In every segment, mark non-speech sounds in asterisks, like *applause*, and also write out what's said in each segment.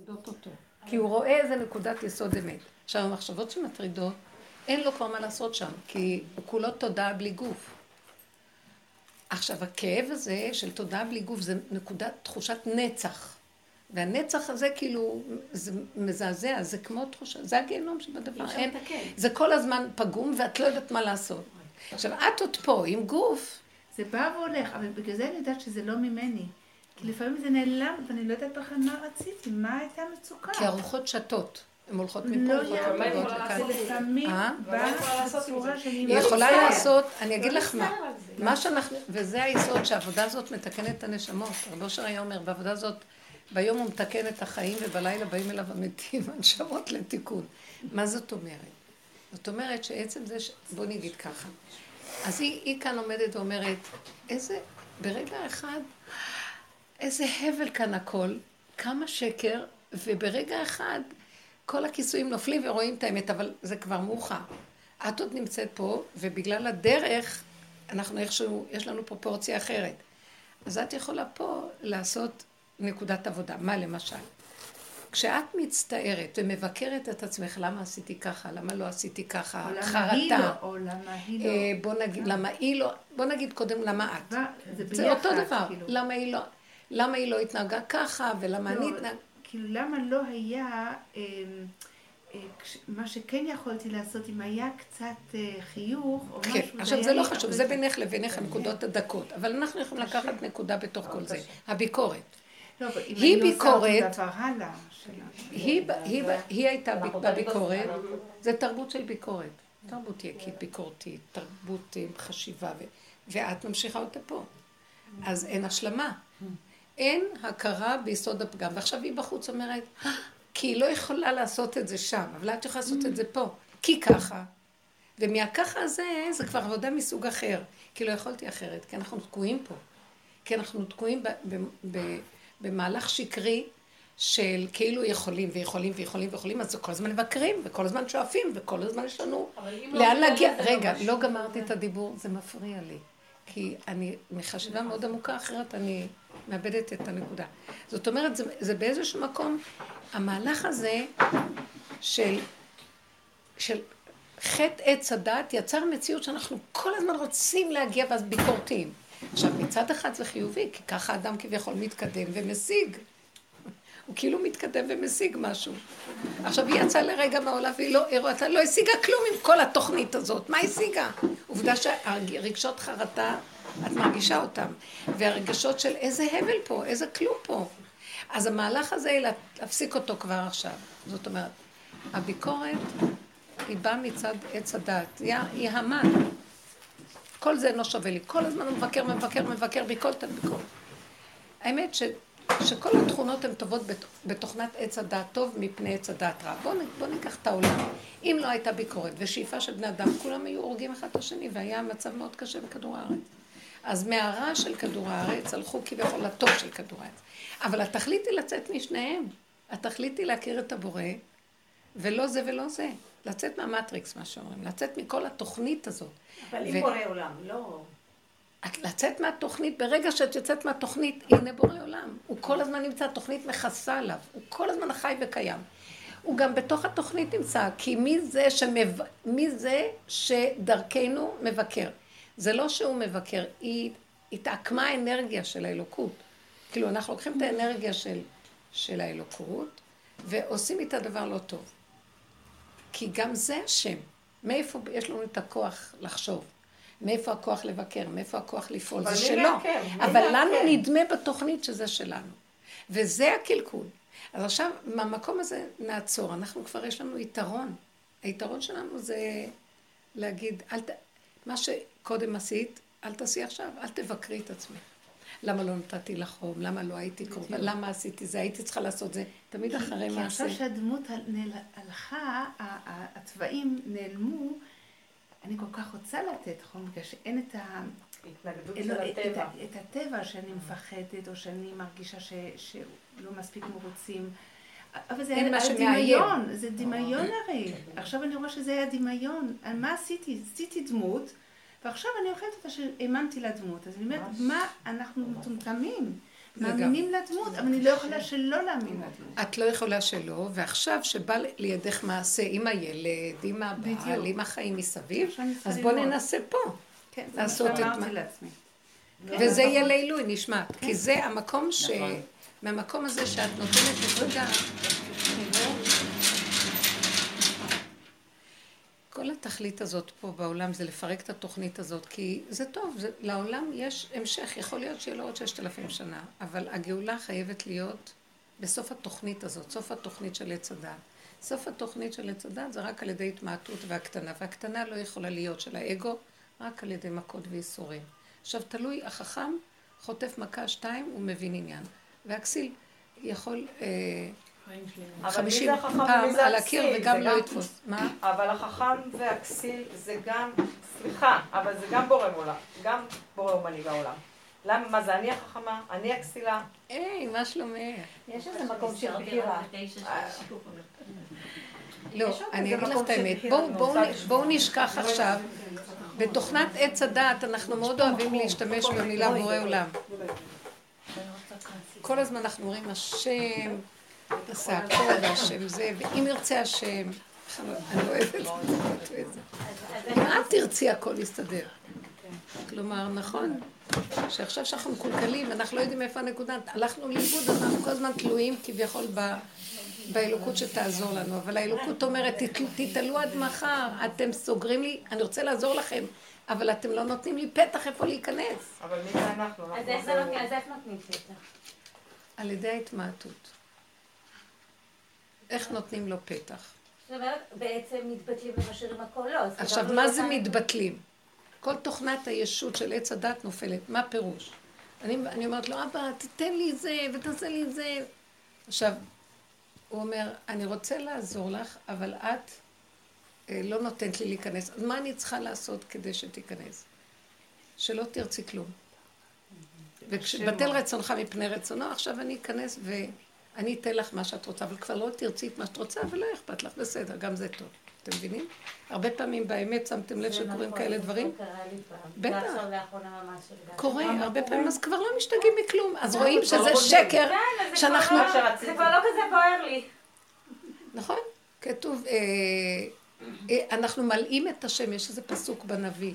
מטרידות אותו. כי הוא רואה איזה נקודת יסוד אמת. עכשיו, המחשבות שמטרידות, אין לו כבר מה לעשות שם, כי הוא כולו תודעה בלי גוף. עכשיו, הכאב הזה של תודעה בלי גוף זה נקודת תחושת נצח. והנצח הזה כאילו, זה מזעזע, זה כמו תחושה, זה הגיהנום שבדבר. אין, זה כל הזמן פגום ואת לא יודעת מה לעשות. עכשיו, את עוד פה עם גוף. זה בא והולך, אבל בגלל זה אני יודעת שזה לא ממני. כי לפעמים זה נעלם, ואני לא יודעת בכלל מה רציתי, מה הייתה המצוקה. כי הרוחות שתות. הן הולכות מפה, לא יאמן, זה לפעמים אה? בצורה שאני... היא יכולה לעשות, אני אגיד לך מה, מה שאנחנו, וזה היסוד שהעבודה הזאת מתקנת את הנשמות. רב אושר היה אומר, בעבודה הזאת, ביום הוא מתקן את החיים ובלילה באים אליו המתים, *laughs* הנשמות לתיקון. מה זאת אומרת? זאת אומרת שעצם זה, ש... בוא נגיד ככה. אז היא, היא כאן עומדת ואומרת, איזה, ברגע אחד, איזה הבל כאן הכל, כמה שקר, וברגע אחד כל הכיסויים נופלים ורואים את האמת, אבל זה כבר מאוחר. את עוד נמצאת פה, ובגלל הדרך, אנחנו איכשהו, יש לנו פרופורציה אחרת. אז את יכולה פה לעשות נקודת עבודה. מה למשל? כשאת מצטערת ומבקרת את עצמך, למה עשיתי ככה, למה לא עשיתי ככה, או חרטה. למה היא לא, או למה היא לא. אה, בוא נגיד, למה היא לא, בוא נגיד קודם למה את. זה זה אותו דבר. כאילו. למה היא לא, למה היא לא התנהגה ככה, ולמה לא, אני התנהגה... כאילו, למה לא היה... אה, אה, מה שכן יכולתי לעשות, אם היה קצת אה, חיוך או משהו, כן, עכשיו זה לא חשוב, זה בינך לבינך הנקודות הדקות, אבל אנחנו יכולים לקחת נקודה בתוך כל זה, הביקורת. לא, היא אותו ביקורת-. היא הייתה אנחנו בביקורת. זה תרבות של ביקורת, תרבות יקית, ביקורתית, תרבות עם חשיבה, ואת ממשיכה אותה פה. אז אין השלמה. אין הכרה ביסוד הפגם. ועכשיו היא בחוץ אומרת, "אה, כי היא לא יכולה לעשות את זה שם, אבל את יכולה לעשות את זה פה. כי ככה. ומהככה הזה, זה כבר עבודה מסוג אחר. כי לא יכולתי אחרת, כי אנחנו תקועים פה. כי אנחנו תקועים ב- ב- ב- במהלך שקרי של כאילו יכולים ויכולים ויכולים ויכולים, אז כל הזמן מבקרים, וכל הזמן שואפים, וכל הזמן יש לנו לא לאן להגיע. לזה רגע. לא גמרתי את הדיבור, זה מפריע לי. כי אני, מחשיבה מאוד עמוקה, אחרת אני מאבדת את הנקודה. זאת אומרת, זה, זה באיזשהו מקום, המהלך הזה של, של חטא עץ הדת יצר מציאות שאנחנו כל הזמן רוצים להגיע ואז ביקורתיים. עכשיו, מצד אחד זה חיובי, כי ככה אדם כביכול מתקדם ומשיג. הוא כאילו מתקדם ומשיג משהו. עכשיו, היא יצאה לרגע מהעולם והיא לא הראתה, לא השיגה כלום עם כל התוכנית הזאת. מה השיגה? עובדה שהרגשות חרטה, את מרגישה אותם. והרגשות של איזה הבל פה, איזה כלום פה. אז המהלך הזה, להפסיק אותו כבר עכשיו. זאת אומרת, הביקורת היא באה מצד עץ הדת. היא, המן. כל זה אינו שווה לי. כל הזמן הוא מבקר, מבקר, מבקר, ביקורת על ביקורת. האמת ש, שכל התכונות הן טובות בת, בתוכנת עץ הדעת טוב מפני עץ הדעת רע. בואו בוא ניקח את העולם. אם לא הייתה ביקורת ושאיפה של בני אדם, כולם היו הורגים אחד את השני, והיה מצב מאוד קשה בכדור הארץ. אז מהרע של כדור הארץ הלכו כביכול לטוב של כדור הארץ. אבל התכלית היא לצאת משניהם. התכלית היא להכיר את הבורא, ולא זה ולא זה. לצאת מהמטריקס, מה שאומרים. לצאת מכל התוכנית הזאת. אבל ו- אם בורא עולם, לא... את לצאת מהתוכנית, ברגע שאת יוצאת מהתוכנית, הנה בורא עולם. הוא כל הזמן נמצא, התוכנית מכסה עליו. הוא כל הזמן חי וקיים. הוא גם בתוך התוכנית נמצא, כי מי זה, שמב... מי זה שדרכנו מבקר? זה לא שהוא מבקר, היא התעקמה האנרגיה של האלוקות. כאילו, אנחנו לוקחים את האנרגיה של, של האלוקות, ועושים איתה דבר לא טוב. כי גם זה השם. מאיפה יש לנו את הכוח לחשוב? מאיפה הכוח לבקר? מאיפה הכוח לפעול? זה שלו. מעקר? אבל לנו מעקר? נדמה בתוכנית שזה שלנו. וזה הקלקול. אז עכשיו, מהמקום הזה נעצור. אנחנו כבר יש לנו יתרון. היתרון שלנו זה להגיד, אל ת... מה שקודם עשית, אל תעשי עכשיו, אל תבקרי את עצמך. למה לא נתתי לך חום? למה לא הייתי קרובה? למה עשיתי זה? הייתי צריכה לעשות זה. תמיד אחרי כי מעשה. עכשיו שהדמות הלכה, הצבעים נעלמו, אני כל כך רוצה לתת חום, בגלל שאין את ה... התנגדות של הטבע. את, את הטבע שאני מפחדת, או שאני מרגישה ש, שלא מספיק מרוצים. אבל זה היה. דמיון, זה דמיון הרי. עכשיו אני רואה שזה היה דמיון. מה עשיתי? עשיתי דמות, ועכשיו אני אוכלת אותה שהאמנתי לדמות. אז אני אומרת, מה אנחנו מטומטמים? מאמינים לדמות, אבל אני לא יכולה שלא להאמין לדמות. את לא יכולה שלא, ועכשיו שבא לידך מעשה עם הילד, עם הבעל. עם החיים מסביב, אז בוא. ננסה פה. כן, לעשות את מה- לעצמי. וזה יהיה לעילוי נשמת, כי זה המקום ש... נכון. מהמקום הזה שאת נותנת נקודה. כל התכלית הזאת פה בעולם זה לפרק את התוכנית הזאת, כי זה טוב, זה, לעולם יש המשך, יכול להיות שיהיה לו עוד ששת אלפים שנה, אבל הגאולה חייבת להיות בסוף התוכנית הזאת, סוף התוכנית של עץ הדת. סוף התוכנית של עץ הדת זה רק על ידי התמעטות והקטנה, והקטנה לא יכולה להיות של האגו, רק על ידי מכות וייסורים. עכשיו, תלוי, החכם חוטף מכה שתיים, הוא מבין עניין. והכסיל יכול אה, חמישים פעם על הקיר? וגם לא יתפוס. מה? אבל החכם והכסיל זה גם, סליחה, אבל זה גם בורא עולם, גם בורא ומנהיג העולם. למה, מה זה, אני החכמה, אני הכסילה? היי, מה שלומך? יש איזה מקום של בחירה. לא, יש עוד אני אגיד לך את האמת. בואו נשכח עכשיו. בתוכנת עץ הדעת אנחנו מאוד אוהבים להשתמש במילה בורא עולם. כל הזמן אנחנו אומרים השם עשה הכל והשם זה, ואם ירצה השם, אני לא אוהבת את זה. אם את תרצי הכל יסתדר. כלומר, נכון, שעכשיו שאנחנו מקולקלים, אנחנו לא יודעים איפה הנקודה, הלכנו לאיבוד, אנחנו כל הזמן תלויים כביכול ב... באלוקות שתעזור לנו, אבל האלוקות אומרת, "תת- תתעלו עד מחר, אתם סוגרים לי, אני רוצה לעזור לכם, אבל אתם לא נותנים לי פתח איפה להיכנס. אבל מי זה אנחנו? אז? אז איך נותנים פתח? על ידי ההתמעטות. איך נותנים לו פתח? זאת אומרת, בעצם מתבטלים ומשאירים הכל לא. עכשיו, מה לא זה מתבטלים? כל תוכנת הישות של עץ הדת נופלת. מה פירוש? אני, אני אומרת לו, אבא, תיתן לי זה ותעשה לי זה. עכשיו, הוא אומר, אני רוצה לעזור לך, אבל את אה, לא נותנת לי להיכנס. אז מה אני צריכה לעשות כדי שתיכנס? שלא תרצי כלום. וכשבטל רצונך מפני רצונו, עכשיו אני אכנס ואני אתן לך מה שאת רוצה, אבל כבר לא תרצי את מה שאת רוצה, ולא אכפת לך, בסדר, גם זה טוב. אתם מבינים? הרבה פעמים באמת שמתם לב שקורים נכון, כאלה דברים? פעם. בטח. קורה, הרבה קורה? פעמים, אז כבר לא משתגעים מכלום. אז רואים לא שזה. שקר, כן, שאנחנו... לא-. זה כבר לא כזה בוער לי. נכון, כתוב, אה, אה, אנחנו מלאים את השם, יש איזה פסוק בנביא.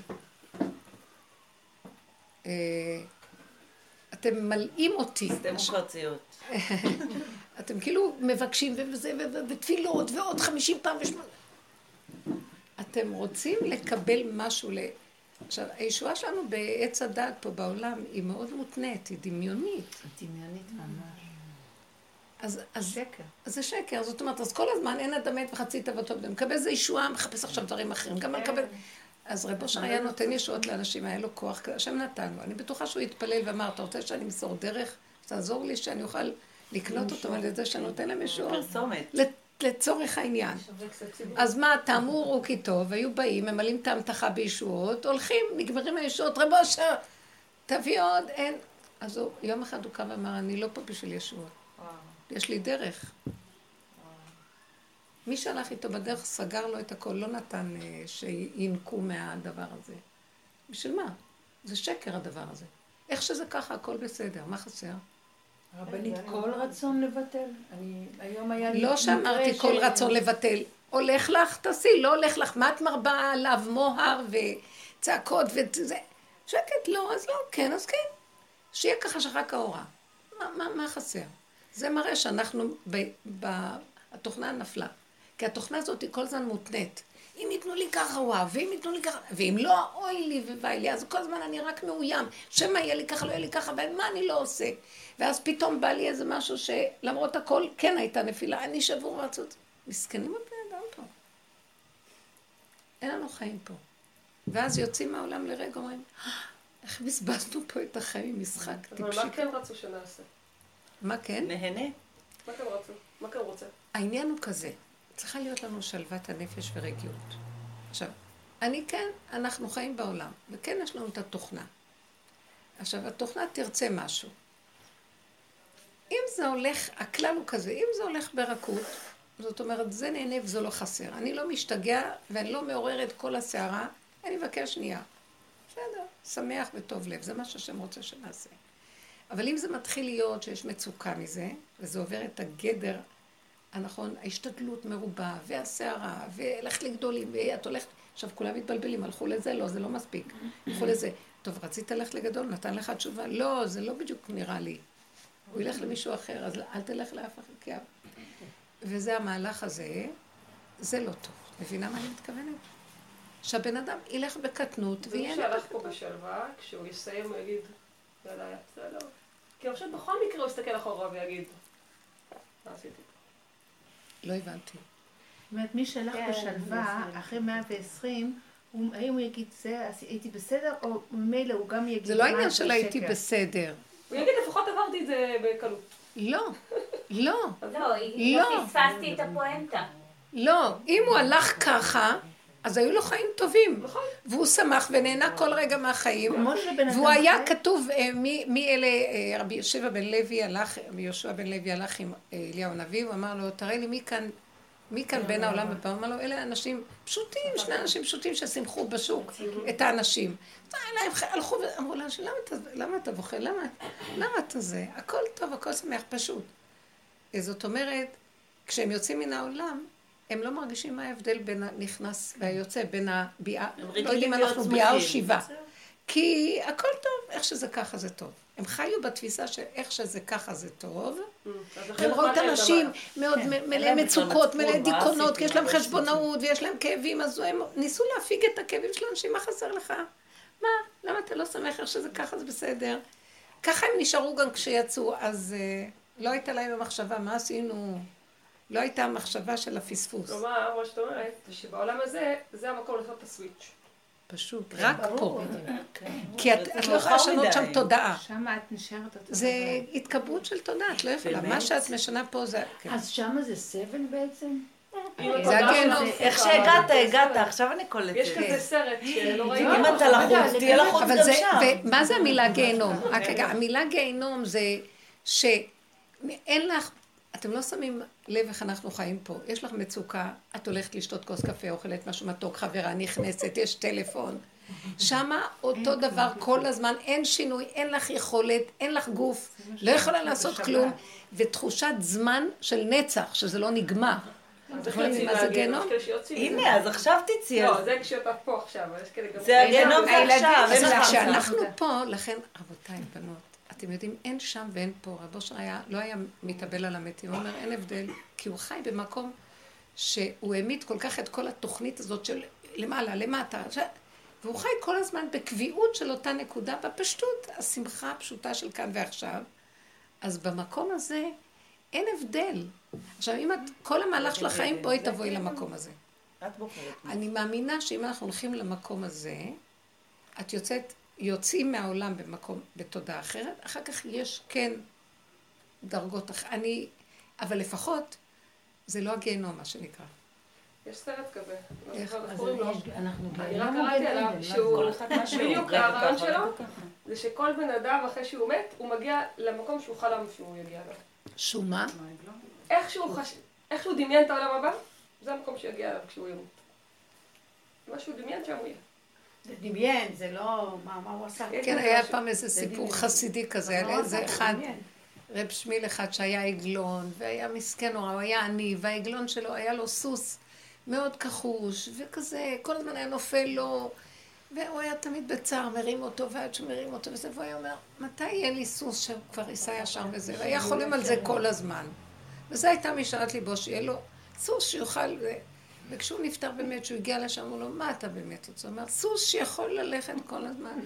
אה, אתם מלאים אותי. דמוקרטיות. *laughs* אתם כאילו מבקשים וזה ותפילות ועוד חמישים פעם ושמונה. אתם רוצים לקבל משהו ל... עכשיו, הישועה שלנו בעץ הדת פה בעולם היא מאוד מותנית, היא דמיונית. דמיונית ממש. אז, אז שקר. אז זה שקר, זאת אומרת, אז כל הזמן אין אדם מת וחצי תאוותו בדם. מקבל איזה ישועה, מחפש עכשיו דברים אחרים. גם מקבל... אז רב אושר היה נותן ישועות לאנשים, היה לו כוח, השם נתן לו. אני בטוחה שהוא התפלל ואמר, אתה רוצה שאני אמסור דרך? תעזור לי שאני אוכל לקנות אותם על ידי שאני נותן להם ישועות. פרסומת. לצורך העניין. אז מה, טעמו ראו כי טוב, היו באים, ממלאים את ההמתחה בישועות, הולכים, נגמרים הישועות, רב אושר, תביא עוד, אין. אז הוא, יום אחד הוא קם ואמר, אני לא פה בשביל ישועות. יש לי דרך. מי שהלך איתו בדרך סגר לו את הכל, לא נתן אה, שינקו מהדבר הזה. בשביל מה? זה שקר הדבר הזה. איך שזה ככה, הכל בסדר, מה חסר? רבנית, כל רצון לבטל. אני, היום היה לי... לא שאמרתי כל רצון לבטל. הולך לך, תעשי, לא הולך לך. מה את מרבה עליו מוהר וצעקות וזה? שקט, לא, אז לא, כן, אז כן. שיהיה ככה שרק האורה. מה, מה, מה חסר? זה מראה שאנחנו, ב, ב, התוכנה נפלה. כי התוכנה הזאת היא כל הזמן מותנית. אם ייתנו לי ככה, וואו, ואם ייתנו לי ככה, ואם לא, אוי לי ואוי לי, אז כל הזמן אני רק מאוים. שמא יהיה לי ככה, לא יהיה לי ככה, ומה אני לא עושה? ואז פתאום בא לי איזה משהו שלמרות הכל כן הייתה נפילה, אני שבור רצות. מסכנים הבני אדם פה. אין לנו חיים פה. ואז יוצאים מהעולם לרגע, אומרים, "אה, איך בזבזנו פה את החיים עם משחק אבל טיפשי. מה כן רצו שנעשה? מה כן? נהנה. מה כן רצו? מה כן רוצה? העניין הוא כזה, צריכה להיות לנו שלוות הנפש ורגיעות. עכשיו, אני כן, אנחנו חיים בעולם, וכן יש לנו את התוכנה. עכשיו, התוכנה תרצה משהו. אם זה הולך, הכלל הוא כזה, אם זה הולך ברכות, זאת אומרת, זה נהנה וזה לא חסר. אני לא משתגע ואני לא מעורר את כל הסערה, אני מבקש שנייה. בסדר, שמח וטוב לב, זה מה שהשם רוצה שנעשה. אבל אם זה מתחיל להיות שיש מצוקה מזה, וזה עובר את הגדר הנכון, ההשתדלות מרובה, והסערה, ולכת לגדולים, ואת הולכת... עכשיו כולם מתבלבלים, הלכו לזה, לא, זה לא מספיק. הלכו לזה. טוב, רצית ללכת לגדול, נתן לך תשובה, לא, זה לא בדיוק נראה לי. הוא ילך למישהו אחר, אז אל תלך לאף אחד, כי... וזה המהלך הזה, זה לא טוב. מבינה מה אני מתכוונת? שהבן אדם ילך בקטנות ויהיה... זה מי שהלך פה בשלווה, כשהוא יסיים הוא יגיד, יאללה, היה בסדר. כי עכשיו בכל מקרה הוא יסתכל אחורה ויגיד, מה עשיתי? לא הבנתי. זאת אומרת, מי שהלך כן, בשלווה, אחרי 120, האם הוא יגיד זה, הייתי בסדר, או ממילא הוא גם יגיד... זה לא העניין של הייתי בסדר. הוא יגיד, לפחות עברתי את זה בקלות. לא, לא. לא, לא פספסתי את הפואנטה. לא, אם הוא הלך ככה, אז היו לו חיים טובים. נכון. והוא שמח ונהנה כל רגע מהחיים. והוא היה כתוב, אה, מי אלה, אה, רבי יושב בן לוי הלך, רבי יהושע בן לוי הלך עם אה, אליהו הנביא, הוא אמר לו, תראה לי מי כאן, מי כאן בין העולם ובא? הוא אמר לו, אלה אנשים פשוטים, שני אנשים פשוטים ששימחו בשוק את האנשים. הלכו ואמרו לאנשים, למה אתה בוכה? למה אתה זה? הכל טוב, הכל שמח, פשוט. זאת אומרת, כשהם יוצאים מן העולם, הם לא מרגישים מה ההבדל בין הנכנס והיוצא, בין הביאה, לא יודעים אם אנחנו ביאה או שיבה. כי הכל טוב, איך שזה ככה זה טוב. הם חיו בתפיסה שאיך שזה ככה זה טוב. Mm, הם ראו את האנשים מאוד כן. מלאי מצוקות, מלאי דיכאונות, כי יש להם חשבונאות ויש להם כאבים, אז הם ניסו להפיג את הכאבים של אנשים, מה חסר לך? מה? למה אתה לא שמח איך שזה ככה זה בסדר? ככה הם נשארו גם כשיצאו, אז אה, לא הייתה להם המחשבה, מה עשינו? לא הייתה מחשבה של הפספוס. כלומר, מה שאת אומרת, שבעולם הזה, זה המקום לעשות את הסוויץ'. פשוט, רק פה. כן. כי את לא יכולה לשנות שם תודעה. שם את נשארת אותו זה התקבעות של תודעה, את לא יכולה. מה שאת משנה פה זה... כן. אז שם זה סבל בעצם? זה הגיהנום. איך שהגעת, הגעת, עכשיו אני קולטת. יש כזה סרט שלא ראיתי. אם אתה לחוץ, תהיה לחוץ גם שם. ומה זה המילה גיהנום? המילה גיהנום זה שאין לך אתם לא שמים לב איך אנחנו חיים פה. יש לך מצוקה, את הולכת לשתות כוס קפה, אוכלת משהו מתוק, חברה נכנסת, יש טלפון. שמה אותו דבר כל הזמן, אין שינוי, אין לך יכולת, אין לך גוף, לא יכולה לעשות כלום, ותחושת זמן של נצח, שזה לא נגמר. אתם יכולים מה זה גיהנום? הנה, אז עכשיו תצאי. לא, זה כשאתה פה עכשיו, זה הגיהנום זה עכשיו. כשאנחנו פה, לכן, רבותיי, בנות, אתם יודעים, אין שם ואין פה. רב אושר לא היה מתאבל על המתים, הוא אומר, אין הבדל, כי הוא חי במקום שהוא העמיד כל כך את כל התוכנית הזאת של למעלה, למטה, ש... והוא חי כל הזמן בקביעות של אותה נקודה, בפשטות, השמחה הפשוטה של כאן ועכשיו. אז במקום הזה אין הבדל. עכשיו, אם את, כל המהלך של החיים, בואי תבואי למקום הזה. אני מאמינה שאם אנחנו הולכים למקום הזה, את יוצאת יוצאים מהעולם במקום, בתודעה אחרת, אחר כך יש כן דרגות, אני, אבל לפחות זה לא הגיהנום, מה שנקרא. יש סרט כזה, לא אני רק קראתי עליו, שהוא, בדיוק הרעיון שלו, זה שכל בן אדם אחרי שהוא מת, הוא מגיע למקום שהוא חלם שהוא יגיע אליו. שהוא מה? איך שהוא דמיין את העולם הבא, זה המקום שיגיע אליו כשהוא ימות. מה שהוא דמיין שם הוא יהיה. זה דמיין, זה לא... מה, מה הוא עשה? כן, היה פעם איזה סיפור חסידי כזה, על איזה אחד, רב שמיל אחד שהיה עגלון, והיה מסכן נורא, הוא היה עני, והעגלון שלו היה לו סוס מאוד כחוש, וכזה, כל הזמן היה נופל לו, והוא היה תמיד בצער, מרים אותו, ועד שמרים אותו וזה, והוא היה אומר, מתי יהיה לי סוס שכבר ייסע ישר וזה? והיה חולם על זה כל הזמן. וזו הייתה משאלת ליבו, שיהיה לו סוס שיוכל... וכשהוא נפטר באמת, כשהוא הגיע לשם, אמרו לו, מה אתה באמת רוצה? הוא אומר, סוס שיכול ללכת כל הזמן.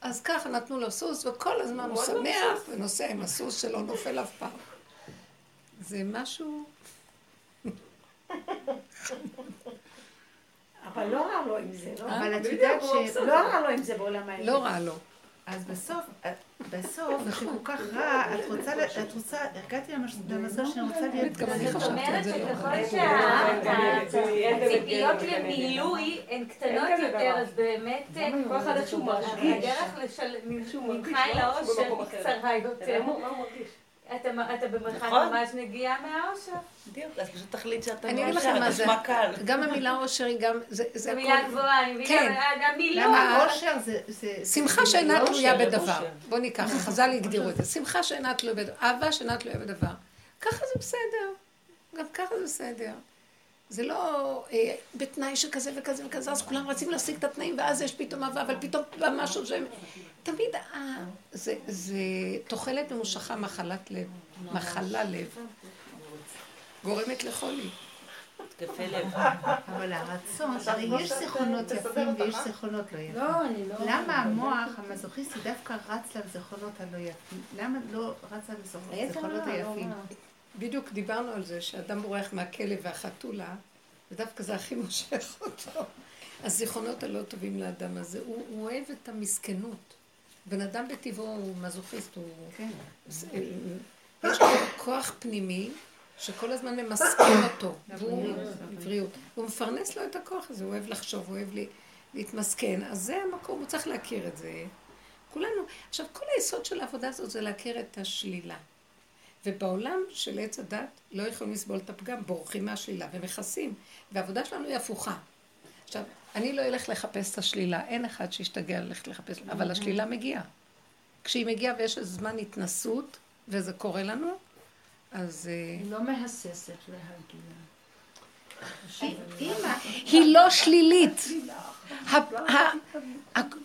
אז ככה נתנו לו סוס, וכל הזמן הוא שמח ונוסע עם הסוס שלו, נופל אף פעם. זה משהו... אבל לא רע לו עם זה, לא? אבל את יודעת שלא רע לו עם זה בעולם האלה. לא רע לו. אז בסוף, בסוף, כשכל כך רע, את רוצה, את רוצה, הגעתי למזל שאני רוצה להיות... גם אני חשבתי על זה. זאת אומרת שהציפיות למילוי הן קטנות יותר, אז באמת, כל אחד איך שהוא מרגיש. הדרך ממך אל האושר היא קצרה יותר. מרגיש? אתה במרחק נכון. ממש נגיעה מהאושר. בדיוק, אז פשוט תחליט שאתה אני אגיד לכם מה זה, גם המילה אושר היא גם, זה מילה גבוהה, אני מבינה, כן. גם מילה. למה אושר זה... שמחה שאינה תלויה בדבר. בוא ניקח, *laughs* חז"ל הגדירו את זה. שמחה שאינה תלויה בדבר, אהבה שאינה תלויה בדבר. ככה זה בסדר. גם ככה זה בסדר. זה לא אה, בתנאי שכזה וכזה וכזה, אז כולם רצים להשיג את התנאים, ואז יש פתאום אהבה, אבל פתאום בא משהו שהם... תמיד אה, זה, זה תוחלת ממושכה מחלת לב, מחלה לב, גורמת לחולי. אבל הרצון, הרי יש זיכרונות יפים ויש זיכרונות לא יפים. לא, אני לא... למה המוח המזוכיסטי דווקא רץ לזיכרונות הלא יפים? למה לא רץ לזיכרונות היפים? בדיוק דיברנו על זה, שאדם בורח מהכלב והחתולה, ודווקא זה הכי *laughs* מושך אותו. הזיכרונות הלא טובים לאדם הזה, הוא, הוא אוהב את המסכנות. בן אדם בטבעו הוא מזוכיסט, הוא... כן. יש לו כוח פנימי שכל הזמן ממסכן אותו, והוא בריאות. הוא מפרנס לו את הכוח הזה, הוא אוהב לחשוב, הוא אוהב להתמסכן, אז זה המקום, הוא צריך להכיר את זה. כולנו, עכשיו כל היסוד של העבודה הזאת זה להכיר את השלילה. ובעולם של עץ הדת לא יכולים לסבול את הפגם, בורחים מהשלילה ומכסים. והעבודה שלנו היא הפוכה. עכשיו, אני לא אלך לחפש את השלילה, אין אחד שישתגע ללכת לחפש, אבל השלילה מגיעה. כשהיא מגיעה ויש איזה זמן התנסות, וזה קורה לנו, אז... אה, היא לא מהססת להגיע. היא לא שלילית.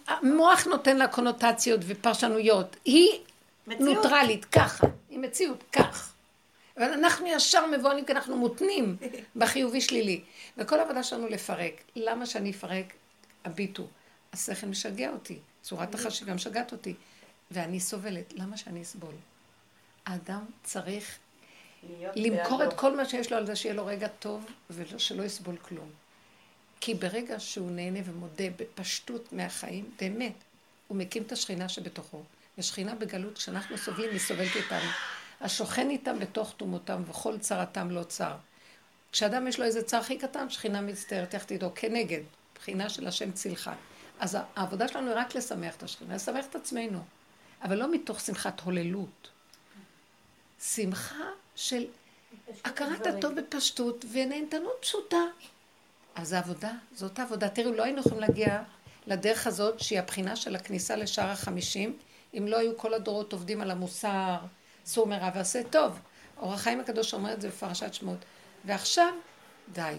המוח נותן לה קונוטציות ופרשנויות. היא נוטרלית, ככה. היא מציאות, כך. אבל אנחנו ישר מבוהלים כי אנחנו מותנים *laughs* בחיובי שלילי. וכל העבודה שלנו לפרק. למה שאני אפרק? הביטו. השכל משגע אותי. צורת החשיבה משגעת אותי. ואני סובלת. למה שאני אסבול? האדם צריך למכור את כל מה שיש לו על זה שיהיה לו רגע טוב ושלא יסבול כלום. כי ברגע שהוא נהנה ומודה בפשטות מהחיים, באמת, הוא מקים את השכינה שבתוכו. ושכינה בגלות, כשאנחנו סובלים, היא סובלת איתנו. השוכן איתם בתוך תומותם, וכל צרתם לא צר. כשאדם יש לו איזה צר הכי קטן, שכינה מצטערת יחד איתו, כנגד, בחינה של השם צילך. אז העבודה שלנו היא רק לשמח את השכינה, לשמח את עצמנו, אבל לא מתוך שמחת הוללות. שמחה של הכרת הטוב בפשטות ונהנתנות פשוטה. אז זו עבודה, זאת העבודה. תראו, לא היינו יכולים להגיע לדרך הזאת, שהיא הבחינה של הכניסה לשער החמישים, אם לא היו כל הדורות עובדים על המוסר, סור מרע ועשה טוב. אור החיים הקדוש אומר את זה בפרשת שמות. ועכשיו, די.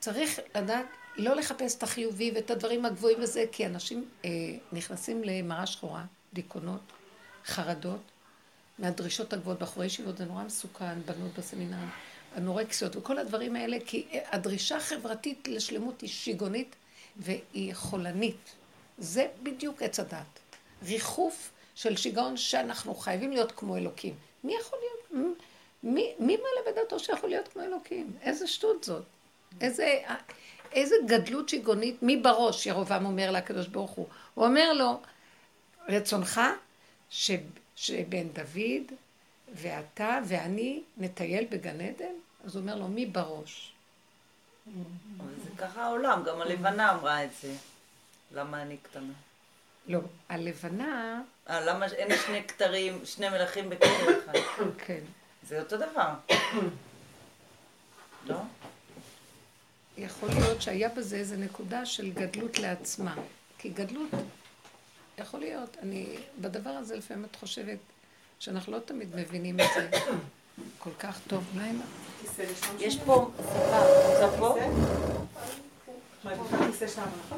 צריך לדעת לא לחפש את החיובי ואת הדברים הגבוהים וזה, כי אנשים אה, נכנסים למראה שחורה, דיכאונות, חרדות, מהדרישות הגבוהות. בחורי ישיבות זה נורא מסוכן, בנות בסמינר, אנורקסיות וכל הדברים האלה, כי הדרישה החברתית לשלמות היא שיגונית והיא חולנית. זה בדיוק עץ הדת. ריחוף של שיגעון שאנחנו חייבים להיות כמו אלוקים. מי יכול להיות? מי, מי מעלה בדעתו שיכול להיות כמו אלוקים? איזה שטות זאת. איזה, איזה גדלות שיגעונית, מי בראש, ירובעם אומר לקדוש ברוך הוא. הוא אומר לו, רצונך ש, שבן דוד ואתה ואני נטייל בגן עדן? אז הוא אומר לו, מי בראש? זה ככה העולם, גם הלבנה אמרה את זה. למה אני קטנה? לא, הלבנה... אה, למה אין שני כתרים, שני מלכים בכתר אחד? כן. זה אותו דבר. לא? יכול להיות שהיה בזה איזה נקודה של גדלות לעצמה. כי גדלות, יכול להיות, אני, בדבר הזה לפעמים את חושבת שאנחנו לא תמיד מבינים את זה כל כך טוב. אולי יש פה, סליחה, נמצא פה?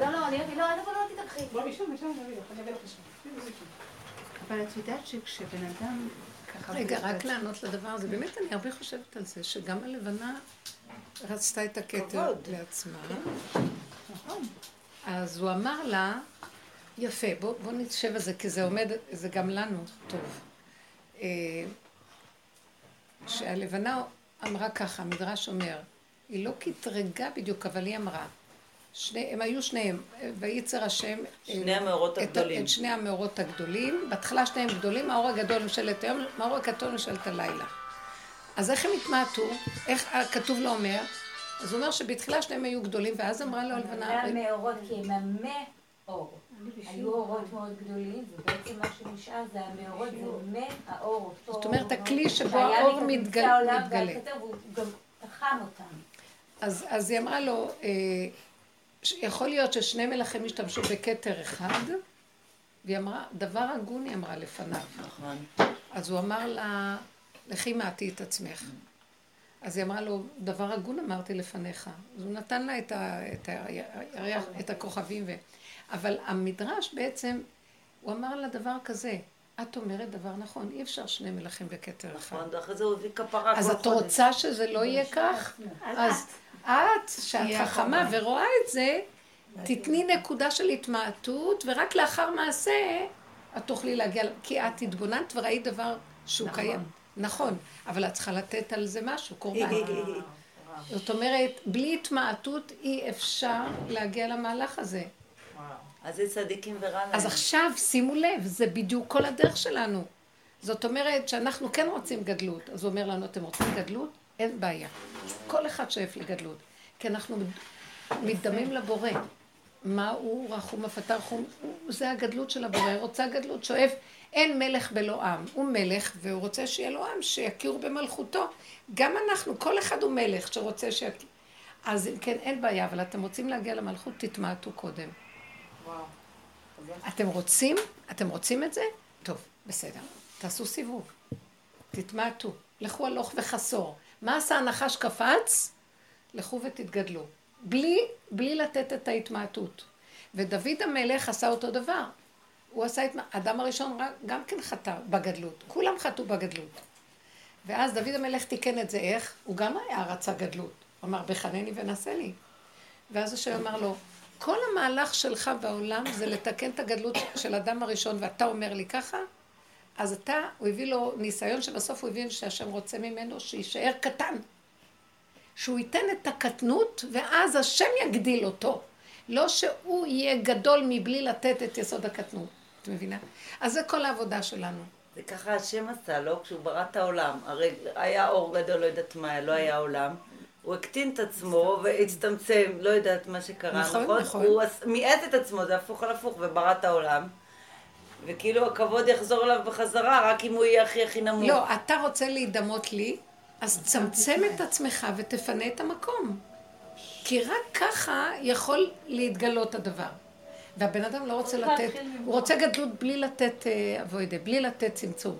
לא, לא, אני אביא, לא, לא, לא תתקחי. בואי משם, משם, אני אביא לך שם. אבל את יודעת שכשבן אדם ככה... רגע, רק לענות לדבר הזה. באמת, אני הרבה חושבת על זה, שגם הלבנה רצתה את הכתר לעצמה. נכון. אז הוא אמר לה, יפה, בוא נשב על זה, כי זה עומד, זה גם לנו טוב. אה, שהלבנה אמרה ככה, המדרש אומר, היא לא קטרגה בדיוק, אבל היא אמרה. שני, הם היו שניהם, וייצר השם... שני המאורות הגדולים. את שני המאורות הגדולים. בהתחלה שניהם גדולים, האור הגדול משלת היום, האור הקטון משלת הלילה. אז איך הם התמעטו? איך הכתוב לא אומר? אז הוא אומר שבתחילה שניהם היו גדולים, ואז אמרה לו הלבנה... המאורות, כי הם אור. היו אורות מאוד גדולים, ובעצם מה שנשאר זה המאורות, זה מהאור. זאת אומרת, הכלי שבו האור מתגלה. והוא גם תחם אותם. אז היא אמרה לו, אה, יכול להיות ששני מלכים השתמשו בכתר אחד, והיא אמרה, דבר הגון היא אמרה לפניו. נכון. אז הוא אמר לה, לכי מעטי את עצמך. אז היא אמרה לו, דבר הגון אמרתי לפניך. אז הוא נתן לה את, ה, את, הירח, את הכוכבים. ו... אבל המדרש בעצם, הוא אמר לה דבר כזה, את אומרת דבר נכון, אי אפשר שני מלכים בכתר אחד. נכון, ואחרי זה הוא הביא כפרה אז את רוצה שזה לא יהיה כך? אז את, שאת חכמה ורואה את זה, תתני נקודה של התמעטות, ורק לאחר מעשה את תוכלי להגיע, כי את התבוננת וראית דבר שהוא נכון. קיים. נכון, אבל את צריכה לתת על זה משהו, קורבן. זאת אומרת, בלי התמעטות אי אפשר להגיע למהלך הזה. אז זה צדיקים ורע להם. אז עכשיו, שימו לב, זה בדיוק כל הדרך שלנו. זאת אומרת שאנחנו כן רוצים גדלות. אז הוא אומר לנו, אתם רוצים גדלות? אין בעיה. כל אחד שואף לגדלות. כי אנחנו מתדמים לבורא. מה הוא רחום הפתר חום? זה הגדלות של הבורא, רוצה גדלות, שואף. אין מלך בלא עם, הוא מלך והוא רוצה שיהיה לו עם, שיכירו במלכותו. גם אנחנו, כל אחד הוא מלך שרוצה שיכיר. אז אם כן, אין בעיה, אבל אתם רוצים להגיע למלכות, תתמעטו קודם. וואו. אתם רוצים? אתם רוצים את זה? טוב, בסדר. תעשו סיבוב. תתמעטו. לכו הלוך וחסור. מה עשה הנחש קפץ? לכו ותתגדלו. בלי, בלי לתת את ההתמעטות. ודוד המלך עשה אותו דבר. הוא עשה את... האדם הראשון גם כן חטא בגדלות. כולם חטאו בגדלות. ואז דוד המלך תיקן את זה איך? הוא גם היה רצה גדלות. הוא אמר, בחנני ונעשה לי. ואז השם אמר לו, כל המהלך שלך בעולם זה לתקן את הגדלות של האדם הראשון, ואתה אומר לי ככה? אז אתה, הוא הביא לו ניסיון שבסוף הוא הבין שהשם רוצה ממנו שיישאר קטן. שהוא ייתן את הקטנות, ואז השם יגדיל אותו. לא שהוא יהיה גדול מבלי לתת את יסוד הקטנות. את מבינה? אז זה כל העבודה שלנו. זה ככה השם עשה, לא? כשהוא ברא את העולם. הרי היה אור גדול, לא יודעת מה, לא היה עולם. הוא הקטין את עצמו והצטמצם, לא יודעת מה שקרה, נכון? נכון. נכון. הוא מיעט את עצמו, זה הפוך על הפוך, וברא את העולם. וכאילו הכבוד יחזור אליו בחזרה, רק אם הוא יהיה הכי הכי נמוך. לא, אתה רוצה להידמות לי, אז צמצם את עצמך ותפנה את המקום. כי רק ככה יכול להתגלות הדבר. והבן אדם לא רוצה לתת, הוא רוצה גדלות בלי לתת אבוידה, אה, בלי לתת צמצום.